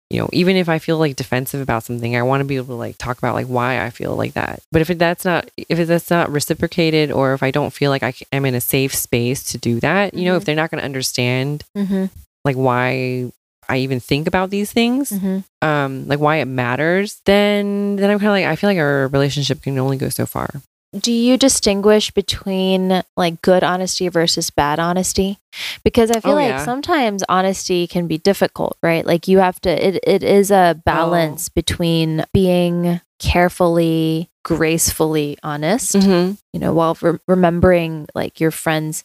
you know, even if I feel like defensive about something, I want to be able to like talk about like why I feel like that. But if that's not if that's not reciprocated, or if I don't feel like I am in a safe space to do that, you know, if Mhm. they're not going to understand Mm-hmm. like why I even think about these things, Mm-hmm. um, like why it matters, then then I'm kind of like I feel like our relationship can only go so far. Do you distinguish between like good honesty versus bad honesty? Because I feel Oh, like yeah. sometimes honesty can be difficult, right? Like you have to it it is a balance Oh. between being carefully, gracefully honest, Mm-hmm. you know, while re- remembering like your friend's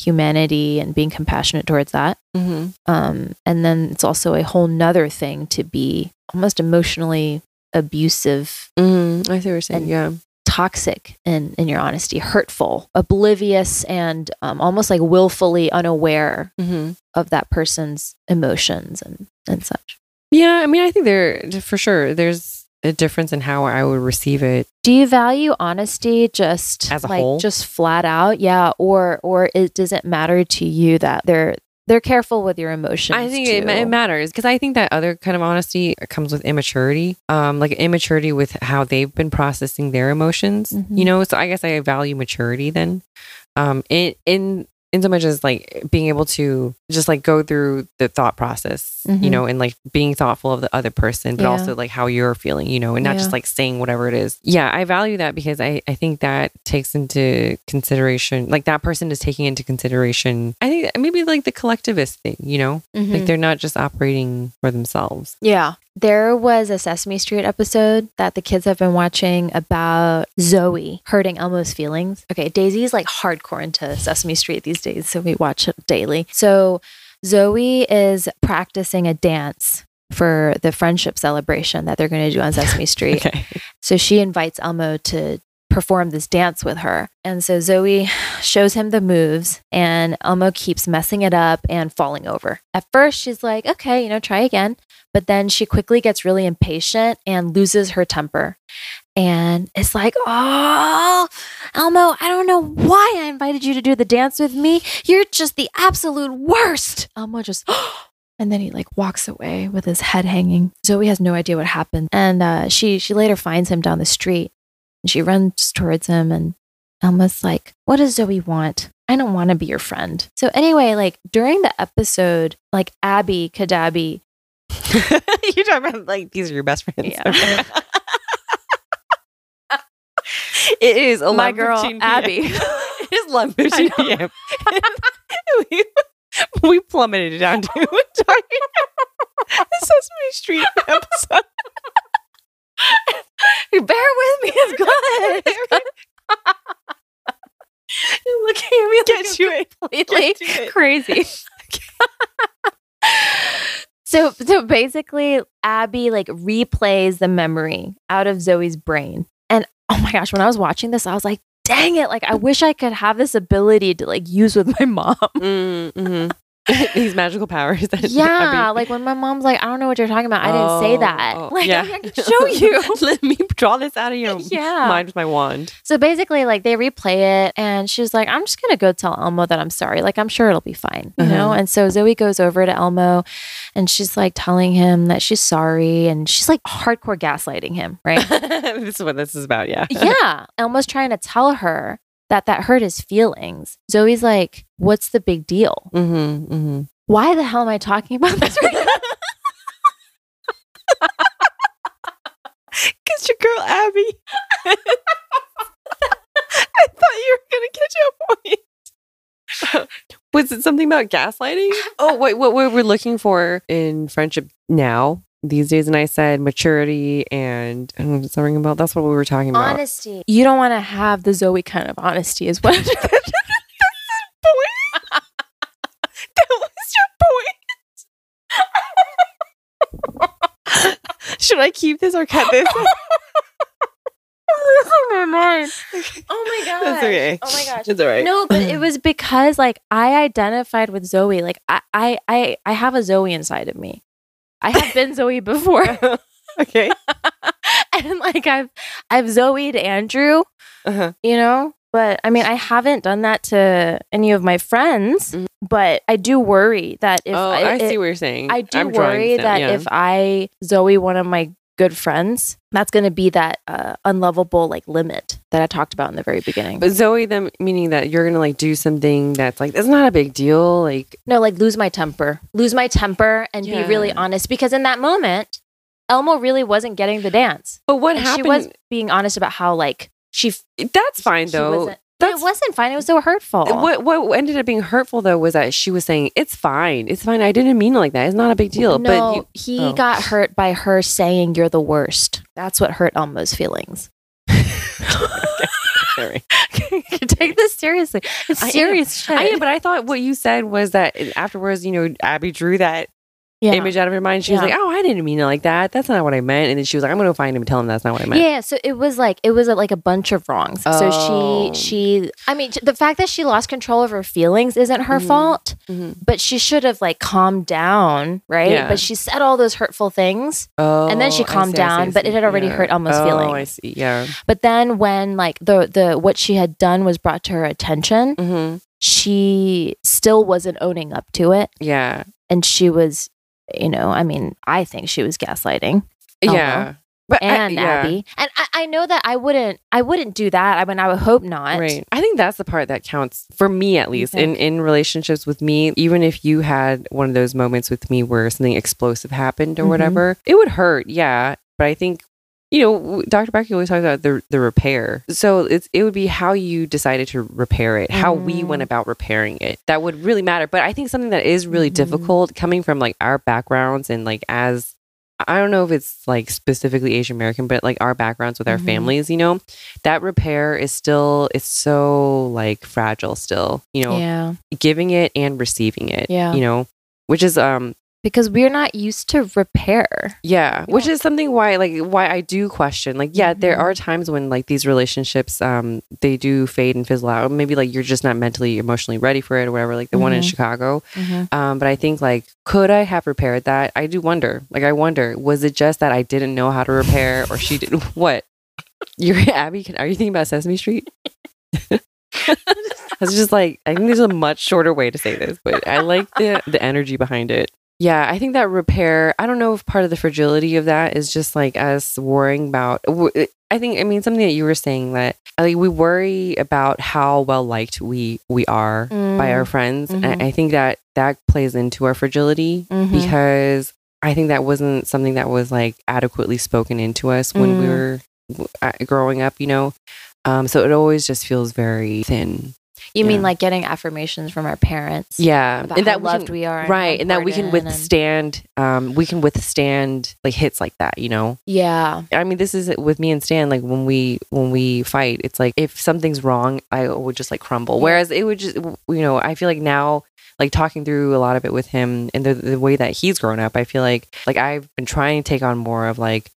humanity and being compassionate towards that. Mm-hmm. Um, and then it's also a whole nother thing to be almost emotionally abusive Mm-hmm. I see what you're saying. And- yeah. Toxic in in your honesty, hurtful, oblivious, and um, almost like willfully unaware Mm-hmm. of that person's emotions and and such. Yeah. I mean, I think there for sure there's a difference in how I would receive it. Do you value honesty just As a like whole? just flat out? Yeah, or or it does it matter to you that they're they're careful with your emotions? I think it, it matters because I think that other kind of honesty comes with immaturity, um, like immaturity with how they've been processing their emotions. Mhm. You know, so I guess I value maturity then, um, in in in so much as like being able to just like go through the thought process, you Mhm. know, and like being thoughtful of the other person, but Yeah. also like how you're feeling, you know, and not Yeah. just like saying whatever it is. Yeah, I value that because I I think that takes into consideration, like that person is taking into consideration. I think maybe like the collectivist thing, you know. Mhm. Like they're not just operating for themselves. Yeah. There was a Sesame Street episode that the kids have been watching about Zoe hurting Elmo's feelings. Okay, Daisy's like hardcore into Sesame Street these days, so we watch it daily. So Zoe is practicing a dance for the friendship celebration that they're going to do on Sesame *laughs* Street. Okay. So she invites Elmo to perform this dance with her. And so Zoe shows him the moves, and Elmo keeps messing it up and falling over. At first, she's like, okay, you know, try again. But then she quickly gets really impatient and loses her temper. And it's like, oh, Elmo, I don't know why I invited you to do the dance with me. You're just the absolute worst. Elmo just, *gasps* and then he like walks away with his head hanging. Zoe has no idea what happened, and uh, she she later finds him down the street, and she runs towards him, and Elmo's like, "What does Zoe want? I don't want to be your friend." So anyway, like during the episode, like Abby Cadabby, *laughs* You're talking about like these are your best friends. Yeah. *laughs* it is my 11:15 girl. Abby. *laughs* it is 11:15 p.m. we, we plummeted it down to talking Sesame Street episode. *laughs* Bear with me, it's *laughs* good. It's good. You're looking at me *laughs* get to it. completely Get crazy. so so basically Abby like replays the memory out of Zoe's brain. And oh my gosh, when I was watching this, I was like, dang it, like I wish I could have this ability to like use with my mom. Mm, mhm. *laughs* These magical powers. That yeah, *laughs* like when my mom's like, I don't know what you're talking about. I didn't say Oh, that. oh, *laughs* like yeah. I can show you. Let me draw this out of your Yeah. mind with my wand. So basically, like they replay it, and she's like, "I'm just gonna go tell Elmo that I'm sorry. Like I'm sure it'll be fine, you know." Uh-huh. And so Zoe goes over to Elmo, and she's like telling him that she's sorry, and she's like hardcore gaslighting him, right? this is what this is about. Yeah. yeah, Elmo's trying to tell her that that hurt his feelings. Zoe's like, "What's the big deal? Mm-hmm, mm-hmm. Why the hell am I talking about this right? Cause *laughs* your girl Abby. *laughs* I thought you were gonna catch up point. Was it something about gaslighting? Oh, wait, what we we're looking for in friendship now these days? And I said maturity and I don't know, does that ring a bell? That's what we were talking about. Honesty. You don't want to have the Zoe kind of honesty, is what. *laughs* that was your point. Should I keep this or cut this? *laughs* my mind. Oh my god. That's okay. Oh my gosh. It's all right. No, but it was because like I identified with Zoe. Like I, I, I, I have a Zoe inside of me. I have been Zoe before, *laughs* okay. *laughs* and like I've, I've Zoe'd Andrew. Uh-huh. You know, but I mean, I haven't done that to any of my friends. Mhm. But I do worry that if oh, I, I, see it- what you're saying. I do I'm worry that yeah. if I Zoe one of my good friends, that's going to be that uh, unlovable like limit that I talked about in the very beginning. But Zoe, them meaning that you're gonna like do something that's like it's not a big deal. Like no, like lose my temper, lose my temper, and be really honest. Because in that moment, Elmo really wasn't getting the dance. but what And happened? She was being honest about how like she. that's fine she though. wasn't- That's it wasn't fine. It was so hurtful. what what ended up being hurtful though was that she was saying it's fine, it's fine. I didn't mean it like that. It's not a big deal. No, but you, he oh. got hurt by her saying you're the worst. That's what hurt Elmo's feelings. *laughs* *laughs* Take this seriously. It's I am. serious shit. I am, but I thought what you said was that afterwards, you know, Abby drew that yeah. image out of her mind. She was like, "Oh, I didn't mean it like that. That's not what I meant." And then she was like, "I'm going to find him and tell him that's not what I meant." Yeah, so it was like it was a, like a bunch of wrongs. Oh. So she she I mean the fact that she lost control of her feelings isn't her Mhm. fault, Mhm. but she should have like calmed down, right? Yeah. But she said all those hurtful things, Oh, and then she calmed see, I see, I down, but it had already Yeah. hurt Elmo's oh, feelings. I see. Yeah. But then when like the the what she had done was brought to her attention, hmm she still wasn't owning up to it, Yeah. and she was, you know, I mean, I think she was gaslighting. Elmo. Yeah. But I- and yeah. Abby. And I, I know that I wouldn't I wouldn't do that. I mean I would hope not. Right. I think that's the part that counts for me at least in in relationships with me. Even if you had one of those moments with me where something explosive happened or Mhm. whatever, it would hurt. Yeah. But I think you know, Dr. Becky always talks about the the repair. So it's it would be how you decided to repair it, how we Mhm. went about repairing it. That would really matter. But I think something that is really Mhm. difficult coming from like our backgrounds and like as I don't know if it's like specifically Asian American, but like our backgrounds with our Mhm. families, you know, that repair is still it's so like fragile still, you know, Yeah. giving it and receiving it. Yeah. You know, which is um Because we're not used to repair. yeah, which is something why like why I do question. Like, yeah, there Mhm. are times when like these relationships um they do fade and fizzle out. Maybe like you're just not mentally emotionally ready for it or whatever, like the one in Mhm. Chicago. Um, but I think like could I have repaired that? I do wonder. Like I wonder, was it just that I didn't know how to repair or she did *laughs* what? You're *laughs* Abby, can, are you thinking about Sesame Street? *laughs* It's just like I think there's a much shorter way to say this, but I like the the energy behind it. Yeah, I think that repair. I don't know if part of the fragility of that is just like us worrying about. I think I mean something that you were saying that like we worry about how well liked we we are by our friends, Mhm. and I think that that plays into our fragility Mhm. because I think that wasn't something that was like adequately spoken into us when we Mm. were uh, growing up. You know, um, so it always just feels very thin. You mean like getting affirmations from our parents? Yeah, and that we loved can, we are. right, and that we can and- withstand. Um, we can withstand like hits like that. You know, Yeah. I mean, this is with me and Stan. Like when we when we fight, it's like if something's wrong, I would just like crumble. Yeah. Whereas it would just, you know, I feel like now, like talking through a lot of it with him and the the way that he's grown up, I feel like like I've been trying to take on more of like,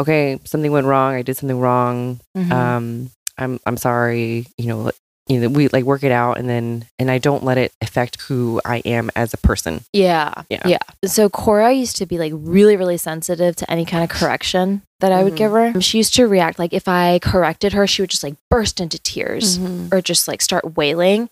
okay, something went wrong. I did something wrong. Mhm. Um, I'm I'm sorry. You know. You know, we like work it out, and then and I don't let it affect who I am as a person. Yeah. Yeah. Yeah. So Cora used to be like really, really sensitive to any kind of correction that I would Mhm. give her. She used to react like if I corrected her, she would just like burst into tears or just like start wailing.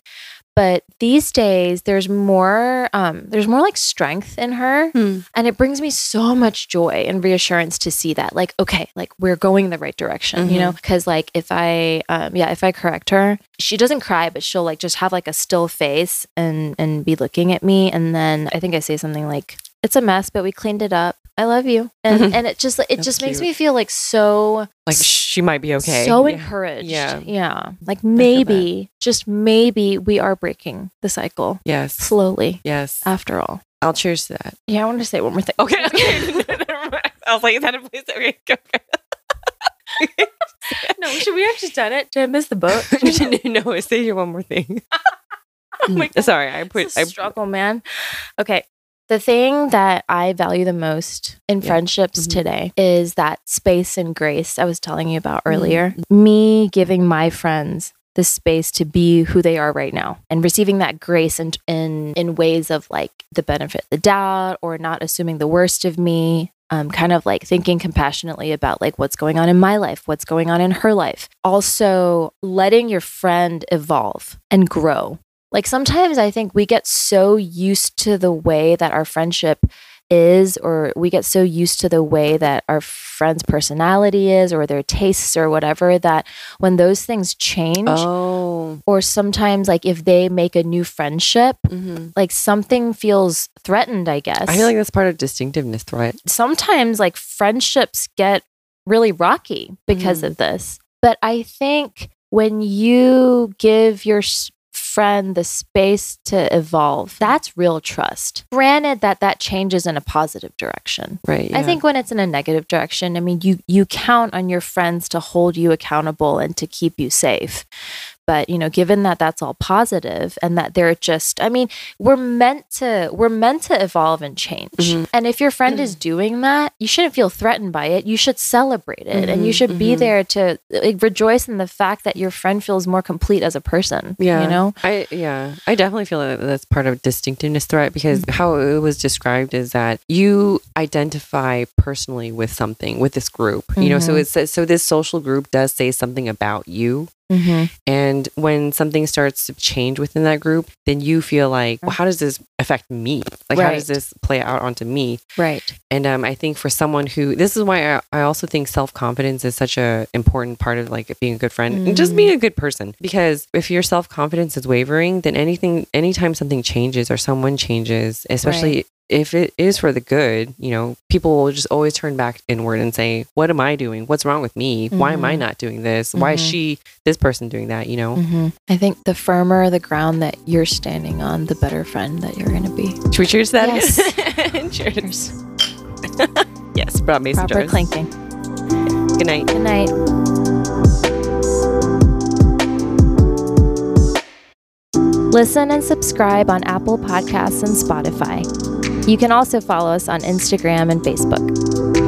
But these days there's more um there's more like strength in her Hmm. and it brings me so much joy and reassurance to see that like okay like we're going the right direction you know? Because like if i um yeah if i correct her she doesn't cry but she'll like just have like a still face and and be looking at me. And then i think i say something like it's a mess but we cleaned it up i love you and mm-hmm. and it just it That's just makes cute. me feel like so Like she might be okay. so Yeah. encouraged Yeah. yeah like maybe just maybe we are breaking the cycle Yes. slowly Yes. after all I'll cheers to that. yeah i want to say one more thing Okay. okay. *laughs* I was like, is that a place? Okay. *laughs* go, go. no should we have just done it did i miss the boat *laughs* no, say here one more thing. Oh my God. Sorry, I put. It's I, struggle, man. Okay. The thing that I value the most in Yeah. friendships Mhm. today is that space and grace I was telling you about Mhm. earlier. Me giving my friends the space to be who they are right now and receiving that grace in in, in ways of like the benefit of the doubt or not assuming the worst of me. Um, kind of like thinking compassionately about like what's going on in my life, what's going on in her life. Also, letting your friend evolve and grow like sometimes I think we get so used to the way that our friendship is, or we get so used to the way that our friend's personality is, or their tastes, or whatever, that when those things change, Oh. or sometimes like if they make a new friendship, hmm like something feels threatened, I guess. I feel like that's part of distinctiveness, right? sometimes like friendships get really rocky because Mhm. of this. But I think when you give your friend the space to evolve, that's real trust. Granted that that changes in a positive direction. Right. I think when it's in a negative direction, I mean you you count on your friends to hold you accountable and to keep you safe. But, you know, given that that's all positive and that they're just I mean, we're meant to we're meant to evolve and change. Mhm. And if your friend is doing that, you shouldn't feel threatened by it. You should celebrate it and you Mhm, should be mhm. there to like, rejoice in the fact that your friend feels more complete as a person. Yeah. You know? I yeah, I definitely feel that that's part of distinctiveness threat because Mm-hmm. how it was described is that you identify personally with something with this group. You know, so Mhm. it's so this social group does say something about you. Mm-hmm. And when something starts to change within that group, then you feel like, well, how does this affect me? Like, how does this play out onto me? Right. And um, I think for someone who, this is why I, I also think self confidence is such a important part of like being a good friend and just Mm. being a good person. Because if your self confidence is wavering, then anything, anytime something changes or someone changes, especially if it is for the good, you know, people will just always turn back inward and say, "What am I doing? What's wrong with me? Why am I Mhm. not doing this? Why is Mhm. she, this person, doing that?" You know. Mm-hmm. I think the firmer the ground that you're standing on, the better friend that you're going to be. Should we cheers that Yes. again? *laughs* cheers. *laughs* yes, brought mason Proper jars. clinking. Good night. Good night. Listen and subscribe on Apple Podcasts and Spotify. You can also follow us on Instagram and Facebook.